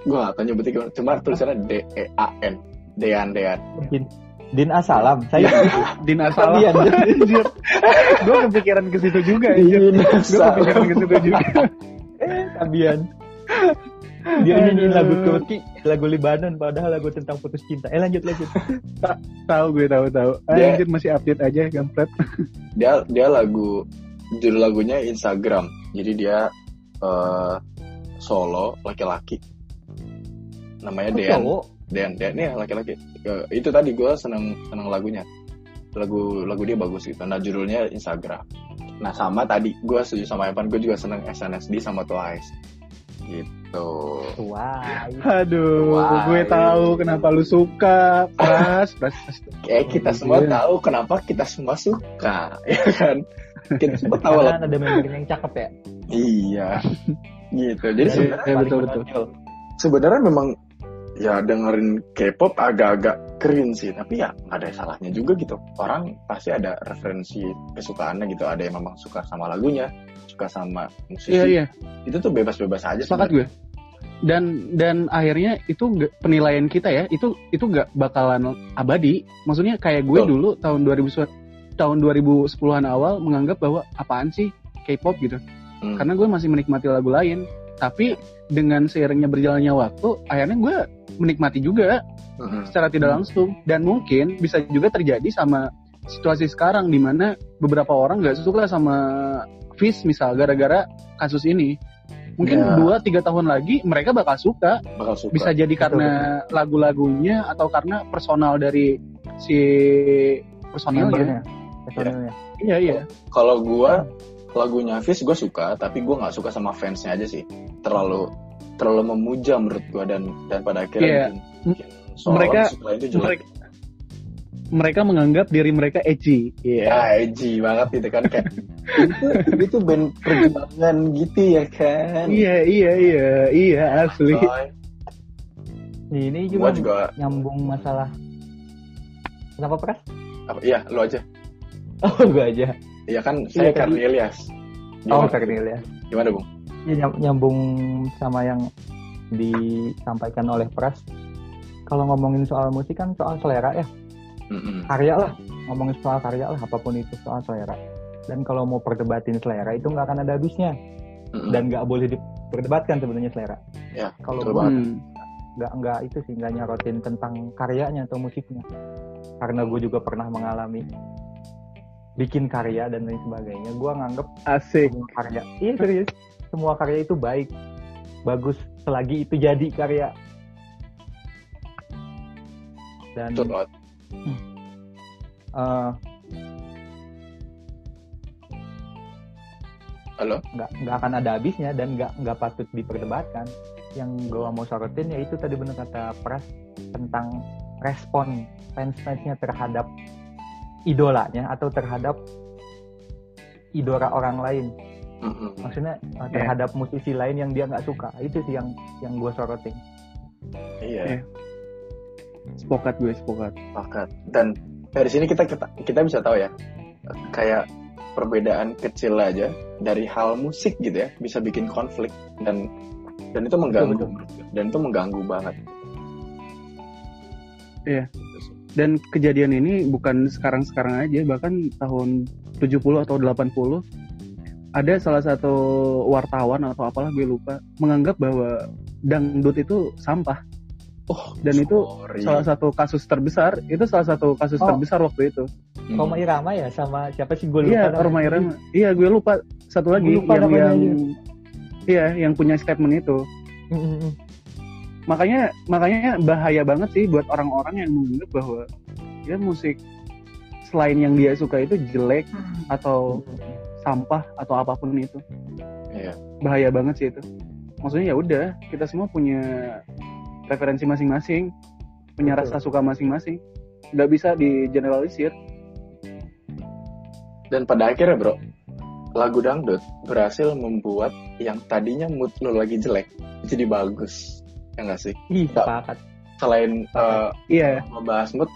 gue gak tau nyebutnya gimana. Cuma tulisannya D-E-A-N. Dean, Dean. Din, Din Asalam. Saya Din Asalam anjir gue kepikiran ke situ juga Din gue kepikiran ke situ juga eh Sabian. Dia nyanyiin lagu Turki, lagu Libanon, padahal lagu tentang putus cinta. Eh lanjut lanjut. tahu gue tahu tahu. Dia- anjir masih update aja gampret dia dia lagu judul lagunya Instagram. Jadi dia eh, solo laki-laki. Namanya Oh, Dean cowok. Dean Dean ya laki-laki. Eh, itu tadi gue seneng seneng lagunya. Lagu lagu dia bagus gitu. Nah judulnya Instagram. Nah sama tadi gue setuju sama Evan. Gue juga seneng SNSD sama Twice gitu Wah. aduh Wah, gue tahu kenapa lu suka pras pras pras. kayak kita semua Iya. tahu kenapa kita semua suka ya kan kita semua tahu lah ada membernya yang cakep ya. iya gitu jadi Iya, sebenarnya iya, Paling betul, betul. sebenarnya memang ya dengerin K-pop agak-agak keren sih tapi ya nggak ada salahnya juga gitu. Orang pasti ada referensi kesukaannya gitu ada yang memang suka sama lagunya suka sama musisi. Iya iya. Itu tuh bebas-bebas aja sepakat gue. Dan dan akhirnya itu penilaian kita ya itu itu nggak bakalan abadi. Maksudnya kayak gue Betul. dulu tahun 2000 tahun 2010-an awal menganggap bahwa apaan sih K-pop gitu. Hmm. karena gue masih menikmati lagu lain tapi dengan seiringnya berjalannya waktu akhirnya gue menikmati juga Mm-mm. secara tidak langsung. Dan mungkin bisa juga terjadi sama situasi sekarang di mana beberapa orang nggak suka sama Fish misal gara-gara kasus ini. Mungkin Ya. dua tiga tahun lagi mereka bakal suka. Bakal suka. Bisa jadi karena lagu-lagunya atau karena personal dari si personilnya. Membernya. Personilnya. iya iya. Kalau gua lagunya Fish gue suka tapi gue nggak suka sama fansnya aja sih terlalu terlalu memuja menurut gua dan dan pada akhirnya bikin seolah-olah Mereka- itu jelek mereka mereka menganggap diri mereka edgy iya ya edgy banget gitu kan kayak itu itu band perjuangan gitu ya kan iya iya iya iya asli Coy. Ini juga, juga nyambung masalah. Kenapa pras? apa, iya lu aja Oh gue aja. Iya kan saya Iya, Karni tadi- Ilyas Oh gimana, Kardil ya. gimana bung Ya, nyam- nyambung sama yang disampaikan oleh Pras. Kalau ngomongin soal musik kan soal selera ya, Mm-mm. karya lah. Ngomongin soal karya lah, apa pun itu soal selera. Dan kalau mau perdebatin selera itu nggak akan ada habisnya Mm-mm. dan nggak boleh diperdebatkan sebenarnya selera. Ya, kalau betul gua banget. Hmm. nggak nggak itu sih nggak nyarotin tentang karyanya atau musiknya. Karena gue juga pernah mengalami bikin karya dan lain sebagainya. Gue nganggep asik. semua karya. Iya serius. Semua karya itu baik. Bagus selagi itu jadi karya. Dan betul banget. Eh, halo? nggak nggak akan ada habisnya dan nggak nggak patut diperdebatkan. Yang gue mau sorotin yaitu tadi benar kata Pras tentang respon fans-fansnya terhadap idolanya atau terhadap idola orang lain. Maksudnya eh, terhadap musisi lain yang dia nggak suka. Itu sih yang yang gue sorotin. Iya. Iya. sepakat gue sepakat sepakat. Dan dari sini kita, kita kita bisa tahu ya kayak perbedaan kecil aja dari hal musik gitu ya bisa bikin konflik dan dan itu mengganggu. Betul, dan itu mengganggu banget. Iya. Dan kejadian ini bukan sekarang-sekarang aja bahkan tahun 70 atau 80 ada salah satu wartawan atau apalah gue lupa menganggap bahwa dangdut itu sampah oh Dan itu sorry. salah satu kasus terbesar itu salah satu kasus Oh. terbesar waktu itu Hmm. Roma Irama ya sama siapa sih gue lupa iya. Roma Irama iya gue lupa satu lagi Gue lupa yang namanya yang iya yang punya statement itu Mm, mm, mm. Makanya makanya bahaya banget sih buat orang-orang yang menganggap bahwa ya musik selain yang dia suka itu jelek atau sampah atau apa pun itu Iya. bahaya banget sih itu maksudnya ya udah kita semua punya preferensi masing-masing, punya Betul. rasa suka masing-masing. Nggak bisa di generalisir. Dan pada akhirnya bro, lagu dangdut berhasil membuat yang tadinya mood lo lagi jelek jadi bagus. Ya nggak sih? Ih, sepakat. Selain eh, Iya, membahas mood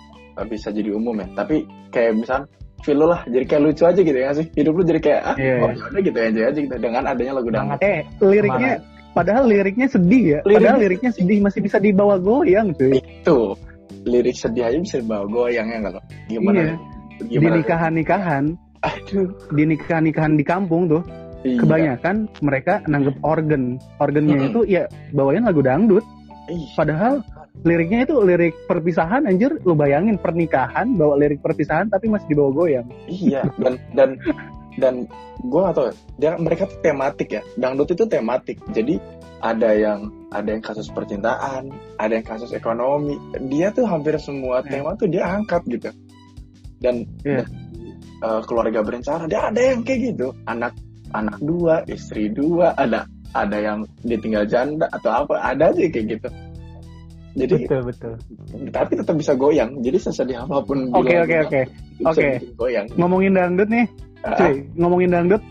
bisa jadi umum ya. Tapi kayak misal feel lo lah jadi kayak lucu aja gitu ya nggak sih? Hidup lo jadi kayak ah, Iya, oh yaudah gitu aja aja gitu dengan adanya lagu dangdut. Eh liriknya padahal liriknya sedih ya. Padahal liriknya sedih masih bisa dibawa goyang cuy. Itu lirik sedih aja bisa dibawa goyang ya lo? Gimana? Iya. Di Gimana? nikahan-nikahan, Aduh. di nikahan-nikahan di kampung tuh, Iya. kebanyakan mereka nanggep organ. Organnya itu ya bawain lagu dangdut. Padahal liriknya itu lirik perpisahan anjir. Lu bayangin pernikahan bawa lirik perpisahan tapi masih dibawa goyang. Iya dan dan dan gue gak tau ya, dia mereka tuh tematik ya dangdut itu tematik jadi ada yang ada yang kasus percintaan ada yang kasus ekonomi dia tuh hampir semua Iya. tema tuh dia angkat gitu dan, Iya. dan, eh, keluarga berencana dia ada yang kayak gitu anak anak dua istri dua ada ada yang ditinggal janda atau apa ada aja kayak gitu jadi Betul, betul. tapi tetap bisa goyang jadi sesedih apa pun Oke bilang oke oke. bisa Oke. goyang Ngomongin dangdut nih, Ah, cuy. Ngomongin dangdut.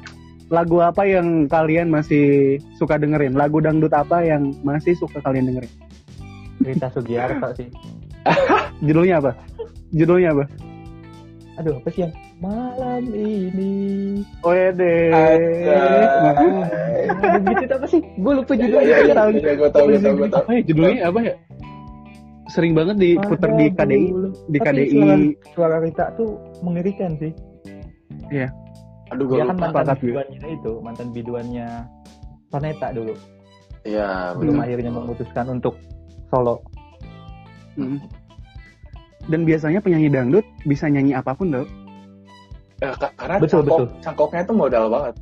Lagu apa yang kalian masih suka dengerin? Lagu dangdut apa yang masih suka kalian dengerin? Rita Sugiarto sih. Judulnya apa? Judulnya apa? Aduh, apa sih yang malam ini? Wede. Aduh, gitu apa sih? Gue lupa Iya, judulnya. iya, iya, Tahu. iya, gue tau, gue ya judulnya apa ya? Sering banget diputer di KDI, di Tapi KDI. Suara, suara Rita tuh mengerikan sih. Aduh, gue kan lupa. mantan biduannya itu, mantan biduannya Soneta dulu. Iya, Belum Hmm. akhirnya memutuskan untuk solo. Mm. Dan biasanya penyanyi dangdut bisa nyanyi apa pun tuh. Eh, ka- karena Betul, cangkok, betul. cangkoknya tuh modal banget.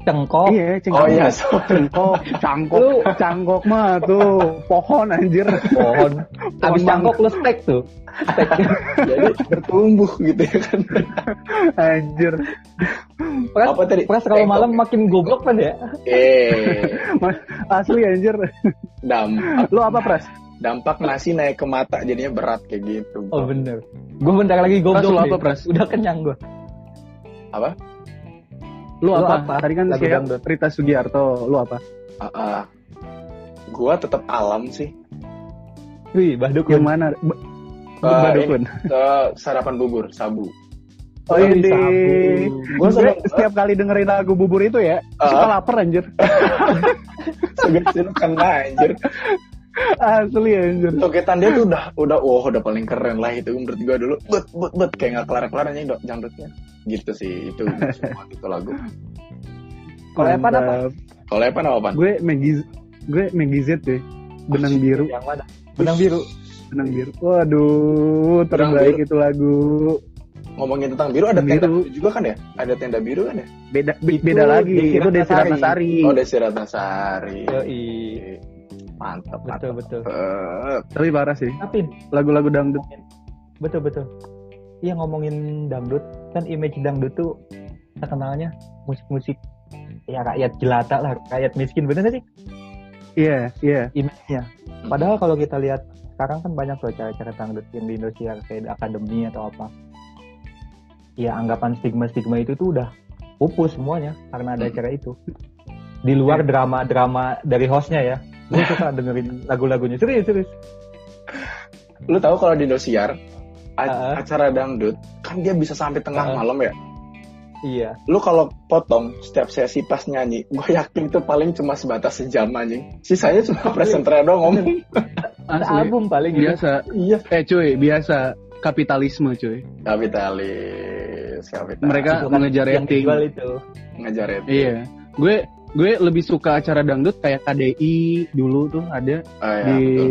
Cengkok. Iya, Oh cengkok. iya, sorry. Cengkok, cangkok, Lu- cangkok mah tuh pohon anjir. Pohon. Abis Pohon cangkok lu stek tuh. Stek. Jadi bertumbuh gitu ya kan. Anjir. Pras, Apa tadi? Pras kalau malam makin goblok kan ya? Eh, Asli anjir. dampak, Lu apa, Pras? Dampak nasi naik ke mata jadinya berat kayak gitu. Oh bener. Gue bentar lagi lu nih. apa, Pras? Udah kenyang gue. Apa? Lu, Lu apa? apa? Tadi kan siap. Rita Sugiarto. Lu apa? Ah, ah. gua tetap alam sih. Wih, Baduk Yang mana? B- Ah, Badukun. Ke sarapan bubur, sabu. Oh ini. sabu. Gua Gue setiap kali dengerin lagu bubur itu ya, Ah. suka lapar anjir. Sini kena anjir. Asli anjir. Togetan dia tuh udah udah wah udah paling keren lah itu menurut gua dulu. Bet bet bet kayak nggak kelar kelar aja dok jangdutnya. Gitu sih itu semua itu lagu. Kalau Evan apa? Mantap. Kalau Evan apa Pan? Gue Maggie gue Maggie Z deh. Benang biru, Yang mana? Benang biru. benang biru. Waduh, Benang terbaik biru. itu lagu. Ngomongin tentang biru ada tenda Biru. biru juga kan ya? Ada tenda biru kan ya? Beda Itu beda lagi. Itu Desi Ratnasari. Ratnasari. Oh Desi Ratnasari. Yoi. Mantap, Betul, mantap. betul. Eh, Tapi parah sih. Tapi Lagu-lagu dangdut. betul betul. Iya ngomongin dangdut kan image dangdut tuh terkenalnya musik-musik ya rakyat jelata lah, rakyat miskin bener gak sih Iya, iya. image-nya? Padahal kalau kita lihat sekarang kan banyak loh cara-cara dangdut yang di Indonesia kayak akademi atau apa. Ya anggapan stigma-stigma itu tuh udah pupus semuanya karena ada Hmm. acara itu. Di luar drama-drama dari hostnya ya. Gue suka dengerin lagu-lagunya serius serius. lu tahu kalau di Indosiar a- Ah. acara dangdut kan dia bisa sampai tengah Ah. malam ya. Iya. Lu kalau potong setiap sesi pas nyanyi, gue yakin itu paling cuma sebatas sejam anjing. Sisanya cuma presenter doang ngomong. Asli. Album paling gitu. Biasa. iya. Eh cuy, biasa kapitalisme cuy. Kapitalis, kapitalis. Mereka Itu kan mengejar yang rating. itu. ngejar rating. Iya. Gue gue lebih suka acara dangdut kayak KDI dulu tuh ada Oh, iya, di betul.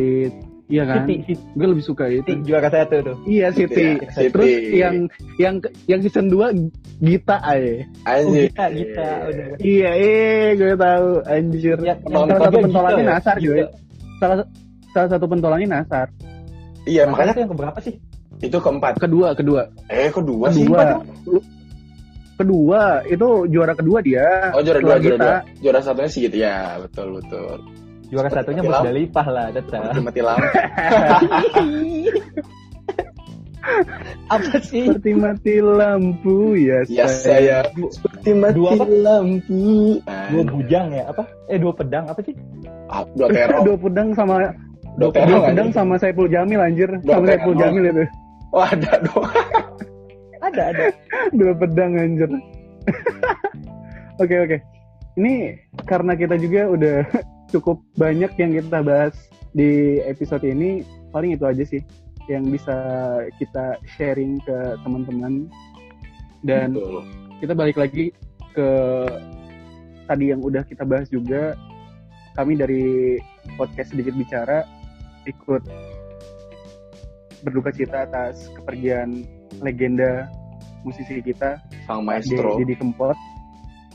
Iya kan? Siti, Siti, Gue lebih suka itu. juara satu tuh. Iya Siti. Siti, ya. Terus Siti. yang yang yang season 2 Gita aja. Oh, Anjir. Gita, Gita, udah. Iya, eh gue tahu anjir. Ya, salah satu pentolannya Gita ya? Nasar cuy. Gita. Salah salah satu pentolannya Nasar. Iya, Makanya makanya itu yang keberapa sih? itu keempat. Kedua, kedua. Eh, kok dua sih? Kedua. Kedua, itu juara kedua dia. Oh, juara dua, juara dua. Juara satunya sih gitu ya, betul betul. Juara Seperti satunya mati. Dalipah lah, tetap. Seperti mati lampu. Apa sih? Seperti mati lampu ya Ya saya seperti mati Dua apa? lampu. Dua bujang ya? Apa? Eh dua pedang apa sih? Ah, dua terong. dua pedang sama Dua dua pedang anjing. sama Saiful Jamil anjir Dua sama Saiful. Jamil itu Oh ada dua. Ada ada. dua pedang anjir oke oke ini karena kita juga udah cukup banyak yang kita bahas di episode ini paling itu aja sih yang bisa kita sharing ke teman-teman dan Betul. kita balik lagi ke tadi yang udah kita bahas juga kami dari podcast sedikit bicara ikut berduka cita atas kepergian legenda musisi kita Sang Di- maestro. Didi Kempot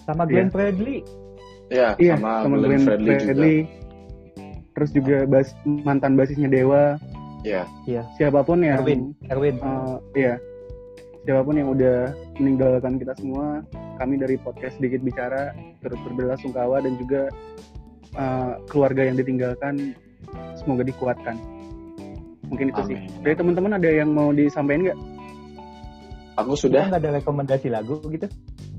Sama Glenn Fredly. Ya, iya sama, sama Glenn Glenn Fredly, juga. Fredly terus juga bas mantan basisnya Dewa Iya. Iya. siapa pun yang Erwin. Erwin. eh, iya siapa pun yang udah meninggalkan kita semua kami dari podcast sedikit bicara turut berbelasungkawa dan juga eh, keluarga yang ditinggalkan semoga dikuatkan mungkin itu sih Amin. dari teman-teman ada yang mau disampaikan nggak Aku sudah. nggak ada rekomendasi lagu gitu.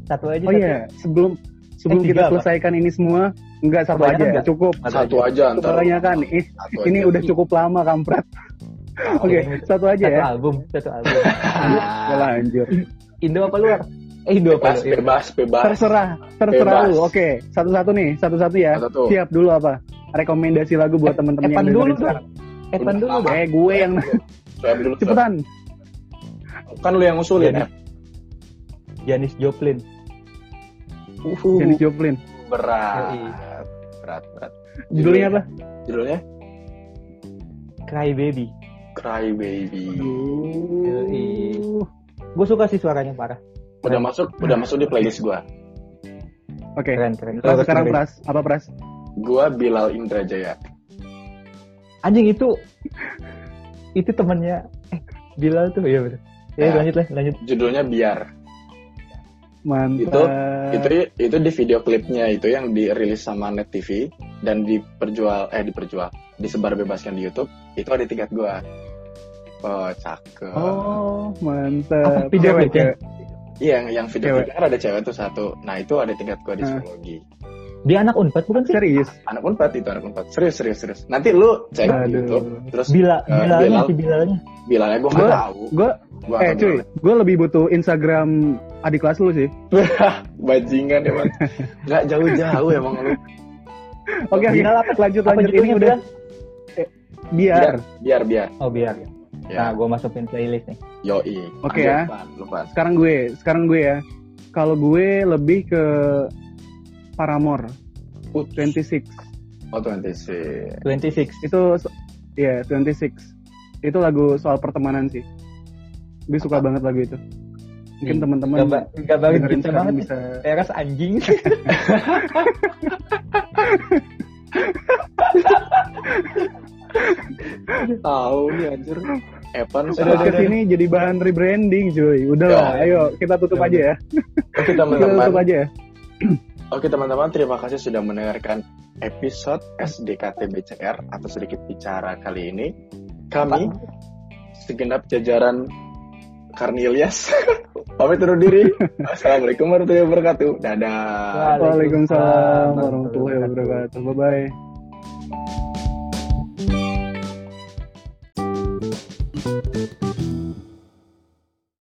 Satu aja. oh satu. iya sebelum sebelum Eh, kita apa? selesaikan ini semua enggak satu Kebanyakan aja nggak? cukup Satu aja kebanyakan Satu ini aja. udah cukup lama kampret oke Oke. satu aja Satu ya album, satu album. ya lanjut Indo apa luar? Eh Indo apa Bebas, luar? bebas, bebas. terserah terserah Bebas. lu oke satu-satu nih satu-satu ya Satu. siap dulu apa rekomendasi lagu buat temen-temen Evan yang dulu dengerin sekarang Evan dulu dong. eh gue yang cepetan Kan lu yang ngusulin Jadi- ya. Janis Joplin. Uhuh. Janis Joplin Berat. Yoi. Berat, berat. judulnya apa Judulnya Cry Baby. Cry Baby. Gue suka sih suaranya parah. Udah masuk, udah masuk di playlist gua. oke Keren keren. Pras, Terus sekarang pras apa pras Gua Bilal Indrajaya. Anjing itu itu temannya eh Bilal tuh ya betul. Ya, Ya. lanjut lah, lanjut. Judulnya Biar. mantap Itu itu di video klipnya itu yang dirilis sama Net TV dan diperjual eh diperjual disebar bebaskan di YouTube itu ada tingkat gua. Oh, cakep. oh mantap Apa, video klipnya? Iya, yang yang video klipnya kan ada cewek tuh satu. Nah, itu ada tingkat gua di Hmm. psikologi. Dia anak Unpad bukan sih? serius Anak Unpad itu anak Unpad. Serius, serius, serius. Nanti lu cek di. YouTube terus Bila, Eh, Bilalnya Bilal. si Bilalnya. bilangnya gua nggak Gua- tahu. gue Gua eh cuy gue lebih butuh Instagram adik kelas lu sih Bajingan emang. Nggak jauh-jauh emang lu. oke Bilal apa? lanjut lanjut ini udah Bilal? biar Biar, biar. Oh biar. Ya, Nah, gue masukin playlist nih. yoi. Oke Lanjut, ya. Pan. Lu, Pan. sekarang gue sekarang gue ya kalau gue lebih ke Paramore Uts. 26 Oh, 26. 26. itu ya 26 itu lagu soal pertemanan sih gue suka banget lagu itu mungkin teman-teman Gak, gak banget sekarang banget bisa Teras anjing. Tahu nih anjir. Evan podcast ini jadi bahan rebranding cuy udahlah Ya. ayo kita tutup Ya aja ya Oke kita tutup aja ya Oke teman-teman, terima kasih sudah mendengarkan episode SDKT BCR atau sedikit bicara kali ini. Kami segenap jajaran Karni Ilyas pamit undur diri. Assalamualaikum warahmatullahi wabarakatuh. Dadah. Waalaikumsalam warahmatullahi wabarakatuh bye bye